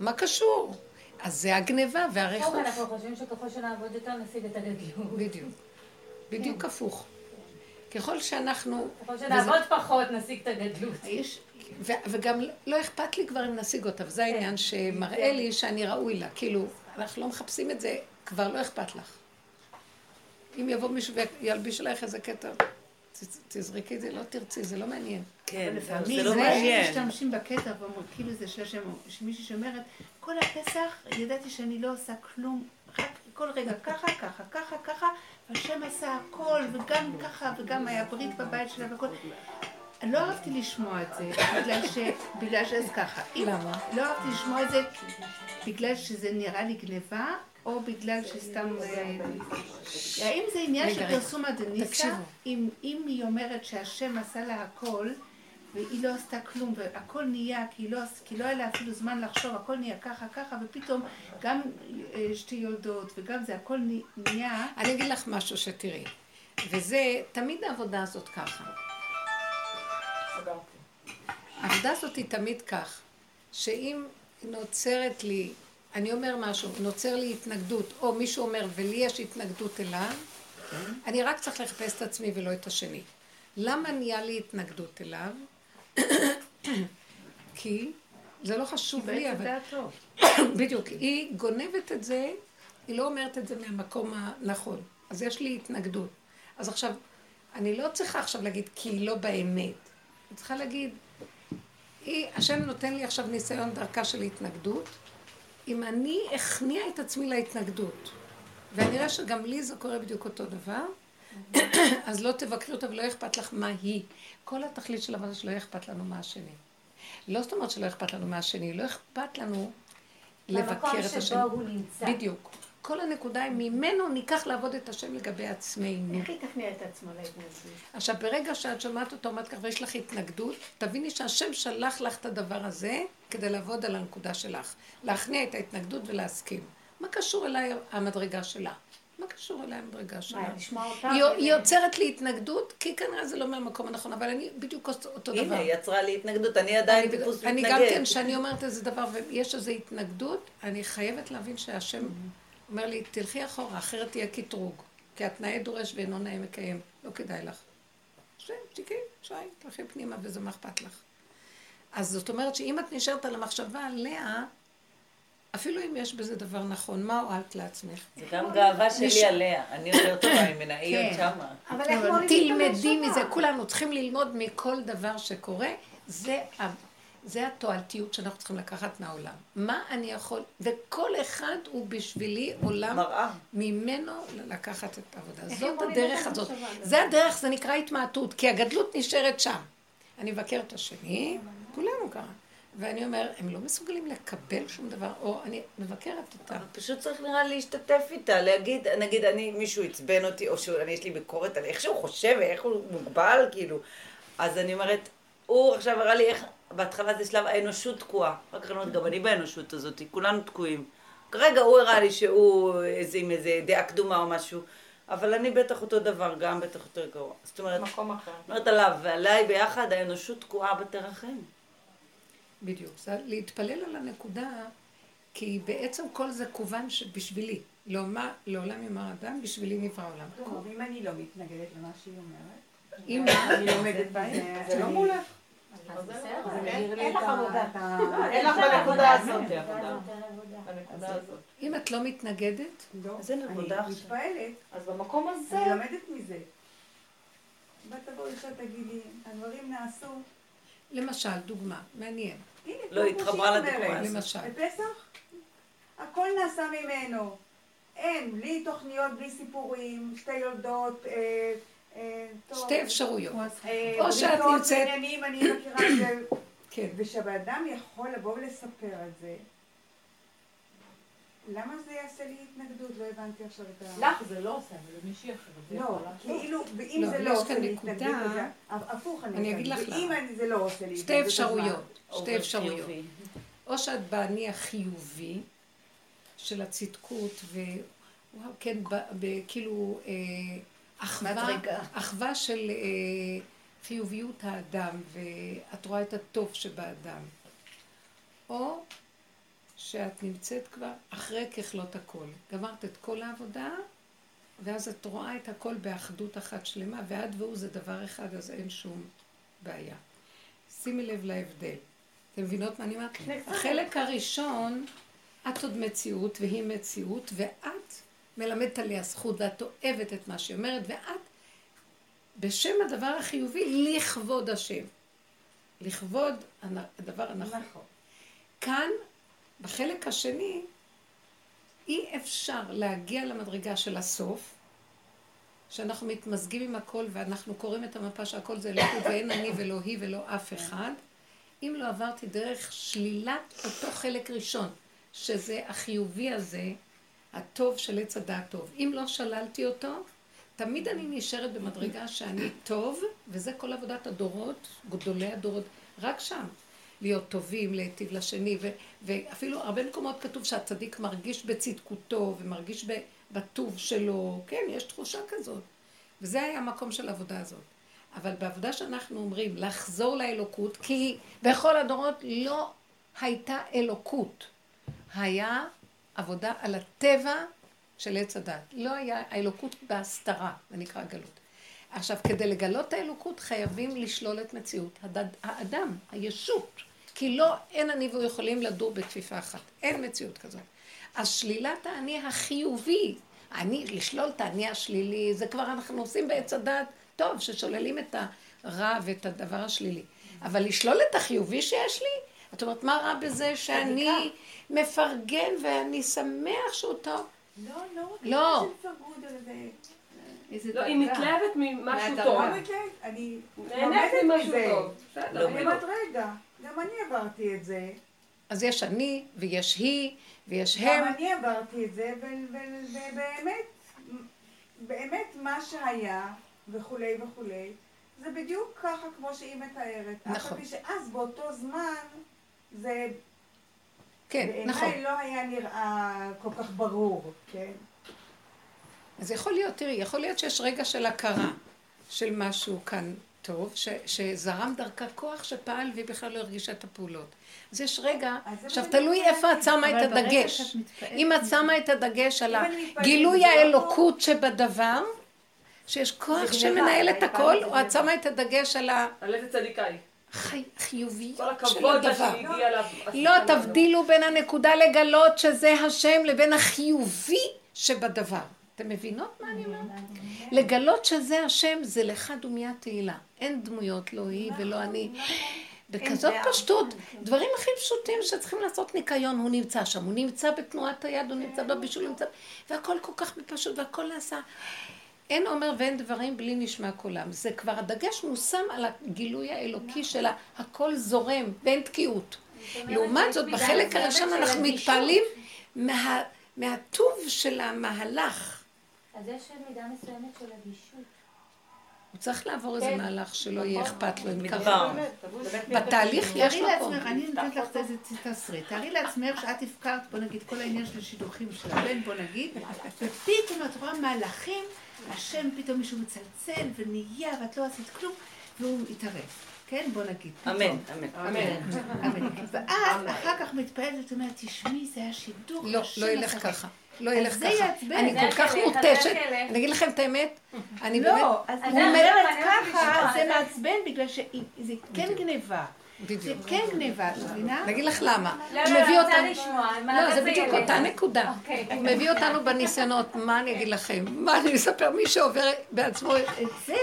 מה קשור? אז זה הגניבה והריחוף. אנחנו חושבים שככל שנעבוד יותר נשיג את הגדלות. בדיוק. בדיוק. הפוך. ככל שאנחנו... ככל שנעבוד פחות נשיג את הגדלות. וגם לא אכפת לי כבר אם נשיג אותה, וזה העניין כן. שמראה לי שאני ראוי לה. כאילו, אנחנו לא מחפשים את זה, כבר לא אכפת לך. אם יבוא מישהו וילביש עלייך איזה קטע, תזרקי את זה, לא תרצי, זה לא מעניין. כן, זה לא מעניין. משתמשים בקטע ואומרים, כאילו זה של השם, שמישהי שאומרת, כל הפסח ידעתי שאני לא עושה כלום, רק כל רגע ככה, ככה, ככה, ככה, והשם עשה הכל, וגם ככה, וגם היה ברית בבית שלה והכל. לא אהבתי לשמוע את זה, *laughs* בגלל ש... בגלל שזה ככה. למה? לא אהבתי לשמוע את זה בגלל שזה נראה לי גניבה, או בגלל שסתם... האם זה עניין של פרסום הדניסה? אם היא אומרת שהשם עשה לה הכל, והיא לא עשתה כלום, והכל נהיה, כי לא, כי לא היה לה אפילו זמן לחשוב, הכל נהיה ככה ככה, ופתאום גם אה, שתי יולדות, וגם זה, הכל נהיה... אני אגיד לך משהו שתראי, וזה, תמיד העבודה הזאת ככה. העבודה הזאת היא תמיד כך, שאם נוצרת לי אני אומר משהו, נוצר לי התנגדות, או מישהו אומר, ולי יש התנגדות אליו. אני רק צריך לחפש את עצמי ולא את השני. למה נהיה לי התנגדות אליו? *coughs* כי זה לא חשוב לי, אבל... *coughs* בדיוק, היא גונבת את זה, היא לא אומרת את זה מהמקום הנכון. אז יש לי התנגדות. אז עכשיו, אני לא צריכה עכשיו להגיד כי היא לא באמת. אני צריכה להגיד, היא, השם נותן לי עכשיו ניסיון דרכה של התנגדות, אם אני אכניע את עצמי להתנגדות, ואני רואה שגם לי זה קורה בדיוק אותו דבר, *coughs* אז לא תבקרי אותה ולא אכפת לך מה היא. כל התכלית של עבודה שלא אכפת לנו מה השני. לא זאת אומרת שלא אכפת לנו מה השני, לא אכפת לנו לבקר את השני. במקום שבו הוא נמצא. בדיוק. כל הנקודה היא ממנו ניקח לעבוד את השם לגבי עצמנו. איך היא תכניע את עצמה להתנגדות? עכשיו, ברגע שאת שומעת אותו אומרת כך ויש לך התנגדות, תביני שהשם שלח לך את הדבר הזה כדי לעבוד על הנקודה שלך. להכניע את ההתנגדות ולהסכים. מה קשור אליי המדרגה שלה? מה קשור אליי המדרגה שלה? היא יוצרת לי התנגדות, כי כנראה זה לא מהמקום הנכון, אבל אני בדיוק אותו דבר. הנה, היא יצרה לי התנגדות, אני עדיין טיפוס מתנגד. אני גם כן, כשאני אומרת איזה דבר ויש איזו התנגדות, אני חייבת להבין שהשם אומר לי, תלכי אחורה, אחרת תהיה קטרוג. כי את נאה דורש ואינו נאה מקיים, לא כדאי לך. שם, תקי, שי, תלכי פנימה וזה מה אכפת לך. אז זאת אומרת שאם את נשארת על המחשבה עליה, אפילו אם יש בזה דבר נכון, מה הועלת לעצמך? זה גם גאווה שלי עליה, אני יותר טובה ממנה, היא עוד כן. שמה. אבל תלמדי מזה, כולנו צריכים ללמוד מכל דבר שקורה, זה זה התועלתיות שאנחנו צריכים לקחת מהעולם. מה אני יכול, וכל אחד הוא בשבילי עולם מראה. ממנו לקחת את העבודה. זאת הדרך הזאת. זה הדרך, זה נקרא התמעטות, כי הגדלות נשארת שם. אני מבקר את השני, כולנו ככה. ואני אומר, הם לא מסוגלים לקבל שום דבר, או אני מבקרת אותם. פשוט צריך נראה להשתתף איתה, להגיד, נגיד, אני, מישהו עצבן אותי, או שיש לי ביקורת על איך שהוא חושב ואיך הוא מוגבל, כאילו. אז אני אומרת, הוא עכשיו הראה לי איך, בהתחלה זה שלב האנושות תקועה. אחר כך אני אומרת, גם אני באנושות הזאת, כולנו תקועים. כרגע הוא הראה לי שהוא איזה, עם איזה דעה קדומה או משהו. אבל אני בטח אותו דבר, גם בטח יותר גרוע. זאת אומרת, מקום אחר. זאת אומרת עליו ועליי ביחד, האנושות תקועה בתרחים. בדיוק. זה להתפלל על הנקודה, כי בעצם כל זה כוון בשבילי. לעולם יאמר אדם, בשבילי נברא עולם. אם אני לא מתנגדת למה שהיא אומרת, אם אני לומדת בזה, זה לא מולך. אין לך עבודה. אין לך בנקודה הזאת אם את לא מתנגדת, אז אין עבודה עכשיו. אני מתפעלת. אז במקום הזה... אני לומדת מזה. ותבואי עכשיו תגידי, הדברים נעשו. למשל, דוגמה, מעניין. לא התחברה לדוגמה. למשל. בפסח? הכל נעשה ממנו. אין, בלי תוכניות, בלי סיפורים, שתי יולדות, אה, שתי אפשרויות. אה, או שאת נמצאת... אני מכירה את זה. *coughs* כן. ושהבן אדם יכול לבוא ולספר את זה. למה זה יעשה לי התנגדות? לא הבנתי עכשיו את ה... לך זה לא עושה, אבל למישהי אחרת. לא, כאילו, ואם לא, זה לא עושה לי התנגדות, הפוך אני אגיד לך למה. ואם זה לא עושה לי שתי אפשרויות, שתי אפשרויות. או שאת באני החיובי של הצדקות, וכן, כאילו... אחווה, אחווה של אה, חיוביות האדם, ואת רואה את הטוב שבאדם. או שאת נמצאת כבר אחרי ככלות הכל. גמרת את כל העבודה, ואז את רואה את הכל באחדות אחת שלמה, ואת והוא זה דבר אחד, אז אין שום בעיה. שימי לב להבדל. אתם מבינות מה אני אומרת? החלק הראשון, את עוד מציאות והיא מציאות, ואת מלמדת עליה זכות ואת אוהבת את מה שהיא אומרת, ואת בשם הדבר החיובי לכבוד השם. לכבוד הדבר הנכון. נכון. כאן, בחלק השני, אי אפשר להגיע למדרגה של הסוף, שאנחנו מתמזגים עם הכל ואנחנו קוראים את המפה שהכל זה אלוקות ואין אני ולא היא ולא אף אחד, אם לא עברתי דרך שלילת אותו חלק ראשון, שזה החיובי הזה, הטוב של עץ הדעת טוב. אם לא שללתי אותו, תמיד אני נשארת במדרגה שאני טוב, וזה כל עבודת הדורות, גדולי הדורות, רק שם. להיות טובים, להיטיב לשני, ו- ואפילו הרבה מקומות כתוב שהצדיק מרגיש בצדקותו ומרגיש בטוב שלו, כן, יש תחושה כזאת. וזה היה המקום של העבודה הזאת. אבל בעבודה שאנחנו אומרים לחזור לאלוקות, כי בכל הדורות לא הייתה אלוקות. היה עבודה על הטבע של עץ הדת. לא היה האלוקות בהסתרה, זה נקרא גלות. עכשיו, כדי לגלות האלוקות חייבים לשלול את מציאות הדד, האדם, הישות. כי לא, אין אני והוא יכולים לדור בכפיפה אחת. אין מציאות כזאת. אז שלילת האני החיובי, אני, לשלול את האני השלילי, זה כבר אנחנו עושים בעץ הדת, טוב, ששוללים את הרע ואת הדבר השלילי. אבל לשלול את החיובי שיש לי, את אומרת, מה רע בזה שאני מפרגן ואני שמח שהוא טוב? לא, לא, לא. לא, היא מתלהבת ממשהו טוב. אני נהנית ממשהו טוב. אני אומרת, רגע, גם אני עברתי את זה. אז יש אני, ויש היא, ויש הם. גם אני עברתי את זה, ובאמת, באמת מה שהיה, וכולי וכולי, זה בדיוק ככה כמו שהיא מתארת. נכון. אף שאז באותו זמן, זה... כן, נכון. בעיניי לא היה נראה כל כך ברור, כן? אז יכול להיות, תראי, יכול להיות שיש רגע של הכרה של משהו כאן טוב, ש, שזרם דרכה כוח שפעל והיא בכלל לא הרגישה את הפעולות. אז יש רגע, עכשיו תלוי איפה את שמה את הדגש. אם את שמה את הדגש על הגילוי האלוקות שבדבר, שיש כוח שמנהל את הכל, או את שמה את הדגש על ה... על איזה צדיקה היא. חיוביות של הדבר. לא תבדילו בין הנקודה לגלות שזה השם לבין החיובי שבדבר. אתם מבינות מה אני אומרת? לגלות שזה השם זה לך דומיית תהילה. אין דמויות, לא היא ולא אני. בכזאת פשטות, דברים הכי פשוטים שצריכים לעשות ניקיון, הוא נמצא שם, הוא נמצא בתנועת היד, הוא נמצא בבישול, הוא נמצא... והכל כל כך פשוט, והכל נעשה. אין אומר ואין דברים בלי נשמע קולם. זה כבר הדגש מושם על הגילוי האלוקי של הכל זורם ואין תקיעות. לעומת זאת, בחלק הראשון אנחנו מתפעלים מהטוב של המהלך. אז יש מידה מסוימת של אדישות. הוא צריך לעבור איזה כן. מהלך שלא יהיה נכון. אכפת לו אם ככה. בתהליך יש לו פה. אני נותנת לך איזה תסריט. תארי לעצמך שאת הפקרת, בוא נגיד, כל העניין של השידוכים של הבן, בוא נגיד, *laughs* ופתאום את רואה מהלכים, השם פתאום מישהו מצלצל ונהיה, ואת לא עשית כלום, והוא התערב. כן? בוא נגיד. אמן, אמן. אמן. ואת אחר כך מתפעלת אומרת, תשמעי, זה היה שידור. לא, לא ילך ככה. לא ילך ככה. אני כל כך מותשת, אני אגיד לכם את האמת, אני באמת... לא, אז אני אומרת ככה, זה מעצבן בגלל שזה כן גניבה. זה כן גניבה, את מבינה? אני אגיד לך למה. לא, לא, אני רוצה לשמוע. לא, זה בדיוק אותה נקודה. אוקיי. הוא מביא אותנו בניסיונות, מה אני אגיד לכם? מה אני אספר? מי שעובר בעצמו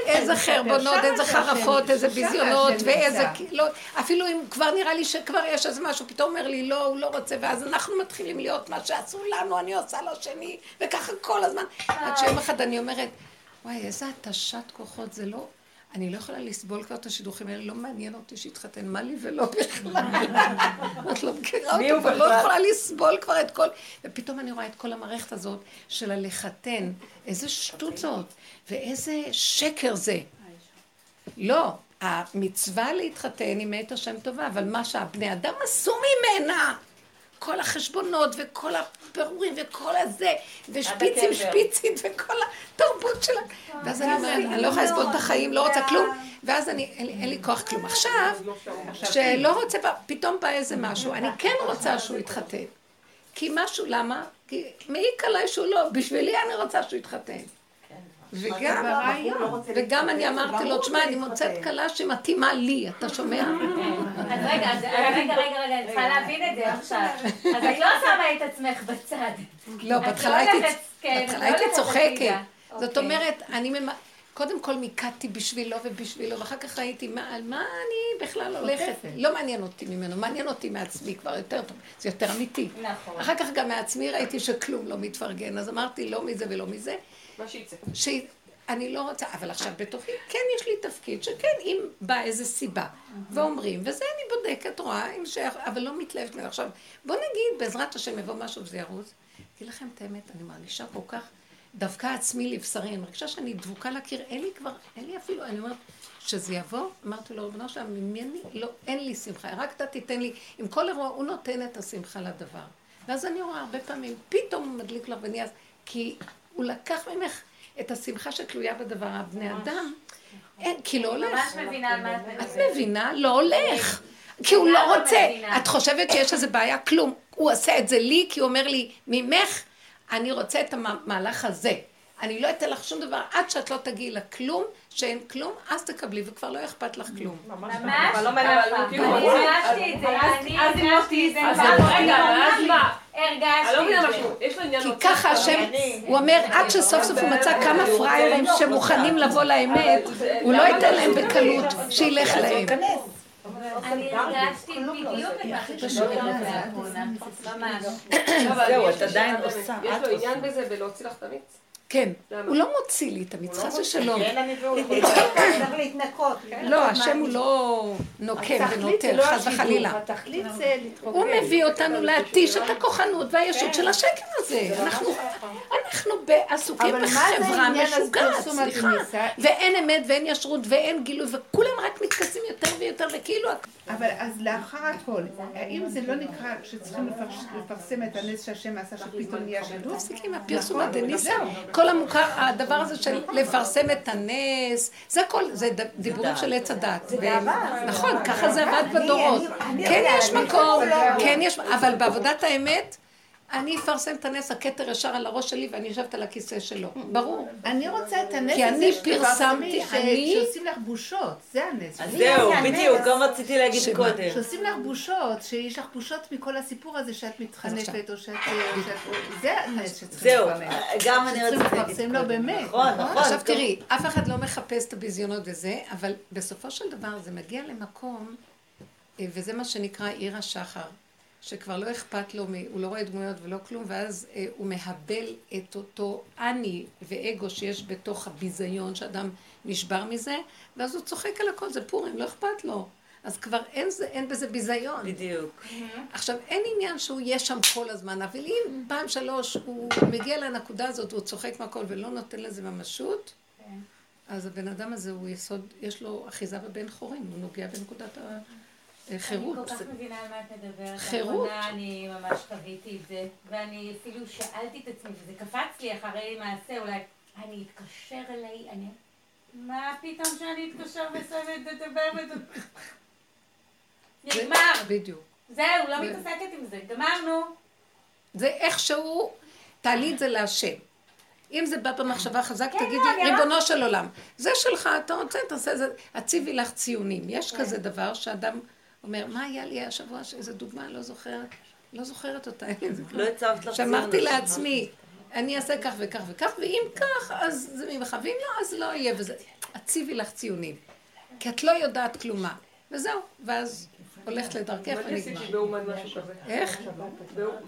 איזה חרבונות, איזה חרפות, איזה ביזיונות, ואיזה... לא, אפילו אם כבר נראה לי שכבר יש איזה משהו, פתאום אומר לי, לא, הוא לא רוצה, ואז אנחנו מתחילים להיות מה שעשו לנו, אני עושה לו שני, וככה כל הזמן. עד שיום אחד אני אומרת, וואי, איזה התשת כוחות, זה לא... אני לא יכולה לסבול כבר את השידוכים האלה, לא מעניין אותי שיתחתן, מה לי ולא בכלל. את לא מכירה אותו, ולא יכולה לסבול כבר את כל... ופתאום אני רואה את כל המערכת הזאת של הלחתן. איזה שטות זאת, ואיזה שקר זה. לא, המצווה להתחתן היא מאת השם טובה, אבל מה שהבני אדם עשו ממנה, כל החשבונות וכל הפירורים וכל הזה, ושפיצים שפיצים וכל התרבות שלה. ואז אני אומרת, אני לא יכולה לסבול את החיים, לא רוצה כלום, ואז אני, אין לי כוח כלום. עכשיו, שלא רוצה, פתאום בא איזה משהו, אני כן רוצה שהוא יתחתן. כי משהו, למה? כי מעיק עליי שהוא לא, בשבילי אני רוצה שהוא יתחתן. וגם, לא וגם אני אמרתי לו, תשמע, אני מוצאת כלה שמתאימה לי, אתה שומע? אז רגע, רגע, רגע, אני צריכה להבין את זה עכשיו. אז את לא שמה את עצמך בצד. לא, בהתחלה הייתי כן, לא צוחקת. זאת אוקיי. אומרת, אני... קודם כל מיקדתי בשבילו ובשבילו, ואחר כך ראיתי מה, על מה אני בכלל הולכת. לא מעניין אותי ממנו, מעניין אותי מעצמי כבר יותר טוב, זה יותר אמיתי. נכון. אחר כך גם מעצמי ראיתי שכלום לא מתפרגן, אז אמרתי לא מזה ולא מזה. שיצא. אני לא רוצה, אבל עכשיו בתוכי כן יש לי תפקיד, שכן אם באה איזה סיבה, ואומרים, וזה אני בודקת, רואה, אם שייך, אבל לא מתלהבת ממנו. עכשיו, בוא נגיד, בעזרת השם יבוא משהו וזה ירוץ. אגיד לכם את האמת, אני מרגישה כל כך, דווקא עצמי לבשרי, אני מרגישה שאני דבוקה לקיר, אין לי כבר, אין לי אפילו, אני אומרת, שזה יבוא, אמרתי לו, רבנו שלם, ממני, לא, אין לי שמחה, רק אתה תיתן לי, עם כל אירוע, הוא נותן את השמחה לדבר. ואז אני רואה הרבה פעמים, פתאום הוא מדליק לך ונהיה, כי הוא לקח ממך את השמחה שתלויה בדבר הבני אדם. אין, כי לא הולך. ממש מבינה על מה את מדברת. את מבינה? לא הולך. כי הוא לא רוצה. את חושבת שיש איזה בעיה? כלום. הוא עושה את זה לי, כי הוא אומר לי, ממך אני רוצה את המהלך הזה. אני לא אתן לך שום דבר עד שאת לא תגיעי לכלום, שאין כלום, אז תקבלי וכבר לא אכפת לך כלום. ממש ככה. לא אני הרגשתי את זה, אני הרגשתי את זה. אז רגע, אז מה? הרגשתי את זה. כי ככה השם, הוא אומר, עד שסוף סוף הוא מצא כמה פראיירים שמוכנים לבוא לאמת, הוא לא ייתן להם בקלות שילך להם. אני הרגשתי בדיוק את הכי פשוט ממש. זהו, את עדיין עושה. יש לו עניין בזה בלהוציא לך את המיץ? כן, הוא לא מוציא לי את המצווה, לא זה שלו. צריך להתנקות. כן? לא, השם הוא לא נוקם ונוטר, לא חס וחלילה. התכלית זה להתרוקן. הוא מביא אותנו להתיש את הכוחנות והישות כן. של השקר הזה. אנחנו עסוקים בחברה משוגעת, סליחה. ואין אמת ואין ישרות ואין גילוי, וכולם רק מתכנסים יותר ויותר, וכאילו... אבל אז לאחר הכל, האם זה לא נקרא שצריכים לפרסם את הנס שהשם עשה שפתאום נהיה שלום? לא מפסיקים עם הפרסום הדניסה. כל המוכר, הדבר הזה של לפרסם את הנס, זה הכל, זה דיבורים של עץ הדת. נכון, ככה זה עבד בדורות. כן יש מקום, כן יש, אבל בעבודת האמת, אני אפרסם את הנס, הכתר ישר על הראש שלי ואני יושבת על הכיסא שלו. ברור. אני רוצה את הנס כי אני פרסמתי, אני... שעושים לך בושות, זה הנס. זהו, בדיוק, גם רציתי להגיד קודם. שעושים לך בושות, שיש לך בושות מכל הסיפור הזה שאת מתחנפת, או שאת... זה הנס שצריכים זהו, גם אני רציתי להגיד לפרסם לו באמת. נכון, נכון. עכשיו תראי, אף אחד לא מחפש את הביזיונות וזה, אבל בסופו של דבר זה מגיע למקום, וזה מה שנקרא עיר השחר. שכבר לא אכפת לו, הוא לא רואה דמויות ולא כלום, ואז אה, הוא מהבל את אותו אני ואגו שיש בתוך הביזיון, שאדם נשבר מזה, ואז הוא צוחק על הכל, זה פורים, לא אכפת לו. אז כבר אין, זה, אין בזה ביזיון. בדיוק. עכשיו, אין עניין שהוא יהיה שם כל הזמן, אבל אם פעם שלוש הוא מגיע לנקודה הזאת, הוא צוחק מהכל ולא נותן לזה ממשות, כן. אז הבן אדם הזה הוא יסוד, יש לו אחיזה בבן חורים, הוא נוגע בנקודת ה... חירות. אני כל כך מבינה על מה את מדברת. חירות. אני ממש חוויתי את זה, ואני אפילו שאלתי את עצמי, וזה קפץ לי אחרי מעשה, אולי, אני אתקשר אליי, אני... מה פתאום שאני אתקשר את הבאמת? נגמר. בדיוק. זהו, לא מתעסקת עם זה, גמרנו. זה איכשהו, תעלי את זה להשם. אם זה בא במחשבה חזק, כן, תגידי, לא, ריבונו של עולם, זה שלך, אתה רוצה, תעשה את זה, הציבי לך ציונים. יש כזה דבר שאדם אומר, מה היה לי השבוע, איזה דוגמה, לא זוכרת, לא זוכרת אותה, לא הצבת לך שאמרתי לעצמי, אני אעשה כך וכך וכך, ואם כך, אז זה ממך, ואם לא, אז לא יהיה, וזה, הציבי לך ציונים. כי את לא יודעת כלומה. וזהו, ואז הולכת לדרכך ונגמר. עשיתי באומן משהו כזה. איך?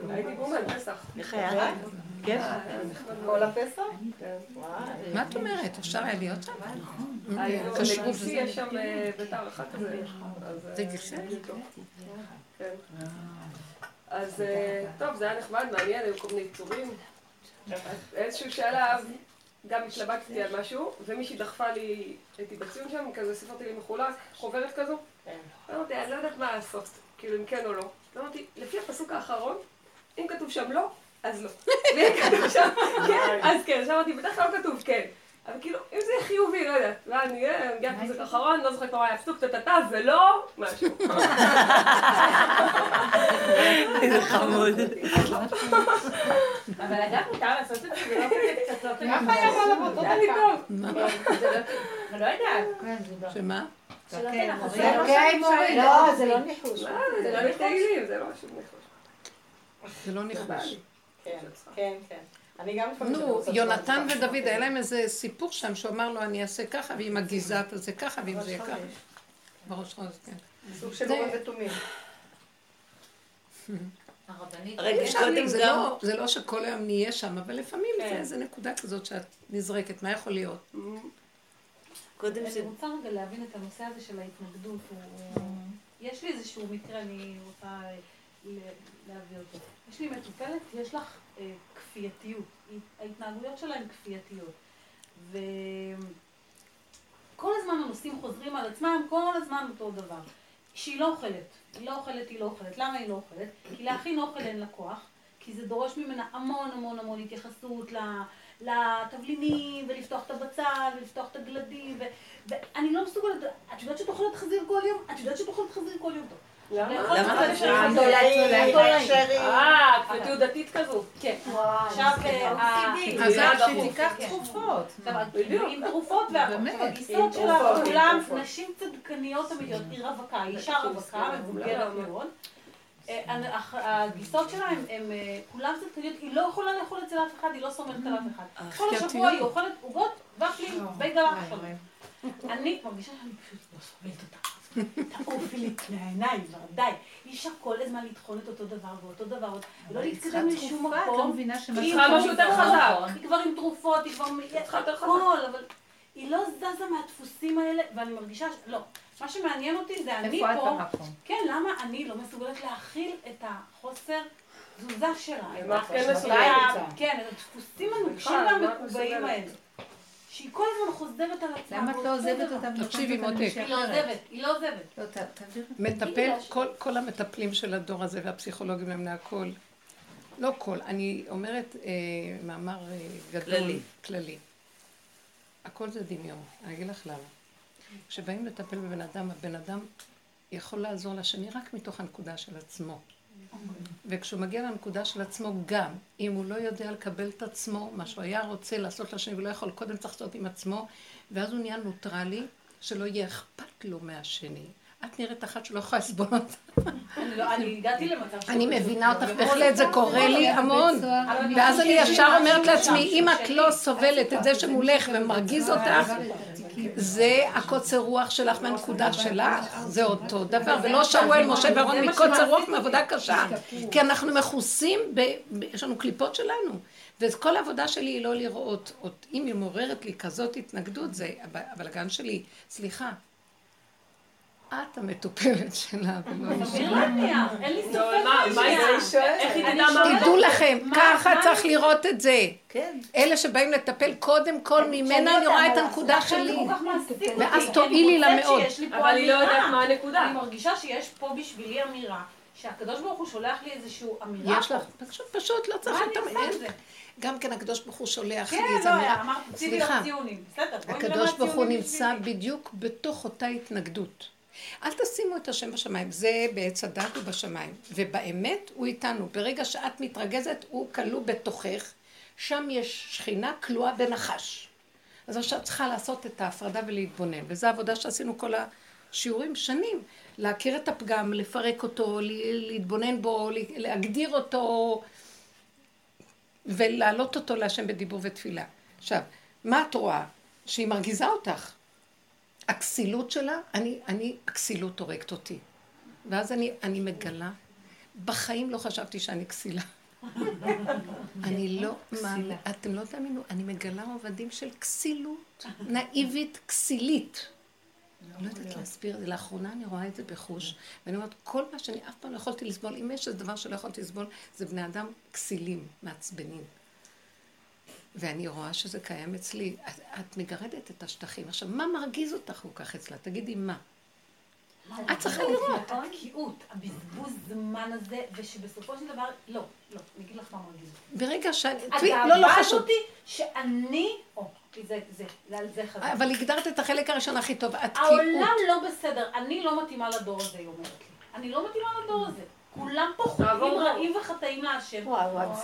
הייתי באומן, פסח. איך היה? כן. כל הפסח? כן. מה את אומרת? אפשר היה להיות שם? לגיסי יש שם ביתר אחד כזה. זה גיסי? כן. אז טוב, זה היה נחמד, מעניין, היו כל מיני יצורים. איזשהו שלב, גם התלבטתי על משהו, ומישהי דחפה לי, הייתי בציון שם, כזה סיפרתי לי מחולק, חוברת כזו. אמרתי, אני לא יודעת מה לעשות, כאילו אם כן או לא. אמרתי, לפי הפסוק האחרון, אם כתוב שם לא, אז לא. *laughs* ואם כתוב שם כן, *laughs* אז כן. עכשיו אמרתי, בדרך כלל לא כתוב כן. אבל כאילו, אם זה יהיה חיובי, לא יודעת. ואני מגיע לפסוק האחרון, לא זוכרת כבר היה פסוק טטטה, ולא משהו. איזה חמוד. אבל אגב, מותר לעשות את זה, זה לא כזה קצת לא כזה. מה חייב על עבודות אני טוב? אני לא יודעת. שמה? שלא כן, תנחש. זה לא לא, לא, זה לא ניחוש. זה לא מתעילים, זה לא ניחוש. זה לא ניחוש. כן, כן, כן. אני גם לפעמים... נו, יונתן ודוד, היה להם איזה סיפור שם, שהוא אמר לו, אני אעשה ככה, ואם הגזעת זה ככה, ואם זה יהיה ככה. בראש חודש, כן. סוג של אורים ותומים. רגע, קודם גם... לא- זה לא שכל היום נהיה שם, אבל לפעמים כן. זה איזה נקודה כזאת שאת נזרקת, מה יכול להיות? קודם ש... אני רוצה רגע להבין את הנושא הזה של ההתנגדות. הוא- יש לי איזשהו מקרה, אני רוצה להביא אותו. יש לי מטופלת, יש לך אה, כפייתיות. ההתנהגויות שלה הן כפייתיות. וכל הזמן הנושאים חוזרים על עצמם, כל הזמן אותו דבר. שהיא לא אוכלת. היא לא אוכלת, היא לא אוכלת. למה היא לא אוכלת? כי להכין אוכל אין לה כוח. כי זה דורש ממנה המון המון המון התייחסות לתבלינים, ולפתוח את הבצל, ולפתוח את הגלדים, ו- ואני לא מסוגלת, את יודעת שאת אוכלת חזיר כל יום? את יודעת שאת אוכלת חזיר כל יום? טוב. למה? את? חזיר. בהקשרים. אה, כפייתיות דתית כזו. כן. עכשיו, אה, אז אז דחוף. שתיקח כן. תרופות. בדיוק. עם תרופות והכל. באמת. עכשיו, עם הגיסות שלה כולם. נשים צדקניות אמיתיות. היא רווקה, היא אישה רווקה, מבוגרת למה? מאוד. אה, הח- הגיסות שלה הן אה, כולן צדקניות, היא לא יכולה לאכול אצל אף אחד, היא לא סומכת על אף אחד. כל השבוע היא אוכלת עוגות, ופלים, בייגל אח שלהם. אני מרגישה שאני פשוט לא סובלת אותה. תעופי לי מהעיניים, כבר די. אי אפשר כל הזמן לטחון את אותו דבר ואותו דבר, ולא להתקדם לשום תרופה, את לא מקום. מבינה היא צריכה משהו יותר חזק. היא כבר עם תרופות, היא כבר... הכל, אבל היא לא זזה מהדפוסים האלה, ואני מרגישה, לא. מה שמעניין אותי זה אני פה... כן, למה אני לא מסוגלת להכיל את החוסר תזוזה שלה. כן, את הדפוסים הנוקשים והמקובעים האלה. שהיא כל הזמן חוזרת על עצמה. למה את לא עוזבת אותה? תקשיבי מותק. היא לא עוזבת, היא לא עוזבת. לא, מטפל, כל המטפלים של הדור הזה והפסיכולוגים הם מהכל. לא כל, אני אומרת אה, מאמר אה, גדול, כללי. הכל זה דמיון, אני אגיד לך למה. כשבאים לטפל בבן אדם, הבן אדם יכול לעזור לשני רק מתוך הנקודה של עצמו. וכשהוא מגיע לנקודה של עצמו גם, אם הוא לא יודע לקבל את עצמו, מה שהוא היה רוצה לעשות לשני ולא יכול, קודם צריך לעשות עם עצמו, ואז הוא נהיה נוטרלי, שלא יהיה אכפת לו מהשני. את נראית אחת שלא יכולה לסבול אותה. לא, אני הגעתי למצב אני מבינה אותך בהחלט, זה קורה לי המון. ואז אני ישר אומרת לעצמי, אם את לא סובלת את זה שמולך ומרגיז אותך, זה הקוצר רוח שלך מהנקודה שלך, זה אותו דבר, ולא שאול משה ואהרון מקוצר רוח מעבודה קשה, כי אנחנו מכוסים, יש לנו קליפות שלנו. וכל העבודה שלי היא לא לראות, אם היא מעוררת לי כזאת התנגדות, זה הבלגן שלי, סליחה, את המטופלת שלה, *laughs* ולא אישה. אין לי ספק. תדעו לכם, ככה צריך לראות את זה. כן. אלה שבאים לטפל, קודם כל ממנה אני רואה את הנקודה שלי. ואז תועילי לה מאוד. אבל היא לא יודעת מה הנקודה. אני מרגישה שיש פה בשבילי אמירה. שהקדוש ברוך הוא שולח לי איזושהי אמירה. יש לך, פשוט, פשוט לא צריך לתמען. גם כן הקדוש ברוך הוא שולח לי איזה אמירה. כן, לא, אמרת, סליחה, הקדוש ברוך הוא נמצא בדיוק בתוך אותה התנגדות. אל תשימו את השם בשמיים, זה בעץ הדת ובשמיים. ובאמת הוא איתנו. ברגע שאת מתרגזת, הוא כלוא בתוכך. שם יש שכינה כלואה בנחש. אז עכשיו צריכה לעשות את ההפרדה ולהתבונן. וזו העבודה שעשינו כל השיעורים שנים. להכיר את הפגם, לפרק אותו, להתבונן בו, להגדיר אותו, ולהעלות אותו להשם בדיבור ותפילה. עכשיו, מה את רואה? שהיא מרגיזה אותך. הכסילות שלה, אני, אני, הכסילות הורגת אותי. ואז אני, אני מגלה, בחיים לא חשבתי שאני כסילה. *laughs* אני לא, מה, אתם לא תאמינו, אני מגלה עובדים של כסילות, נאיבית, כסילית. לא יודעת להסביר, לאחרונה אני רואה את זה בחוש, ואני אומרת, כל מה שאני אף פעם לא יכולתי לסבול, אם יש איזה דבר שלא יכולתי לסבול, זה בני אדם כסילים, מעצבנים. ואני רואה שזה קיים אצלי. את, את מגרדת את השטחים. עכשיו, מה מרגיז אותך כל כך אצלה? תגידי, מה? את צריכה לראות. התקיעות, הבזבוז זמן הזה, ושבסופו של דבר, לא, לא, אני אגיד לך מה מרגיז אותי. ברגע שאני, לא, לא חשוב. אותי שאני, או, זה, זה, זה על זה חזק. אבל הגדרת את החלק הראשון הכי טוב, התקיעות. העולם לא בסדר, אני לא מתאימה לדור הזה, היא אומרת לי. אני לא מתאימה לדור הזה. כולם פה חוקים רעים וחטאים להשם.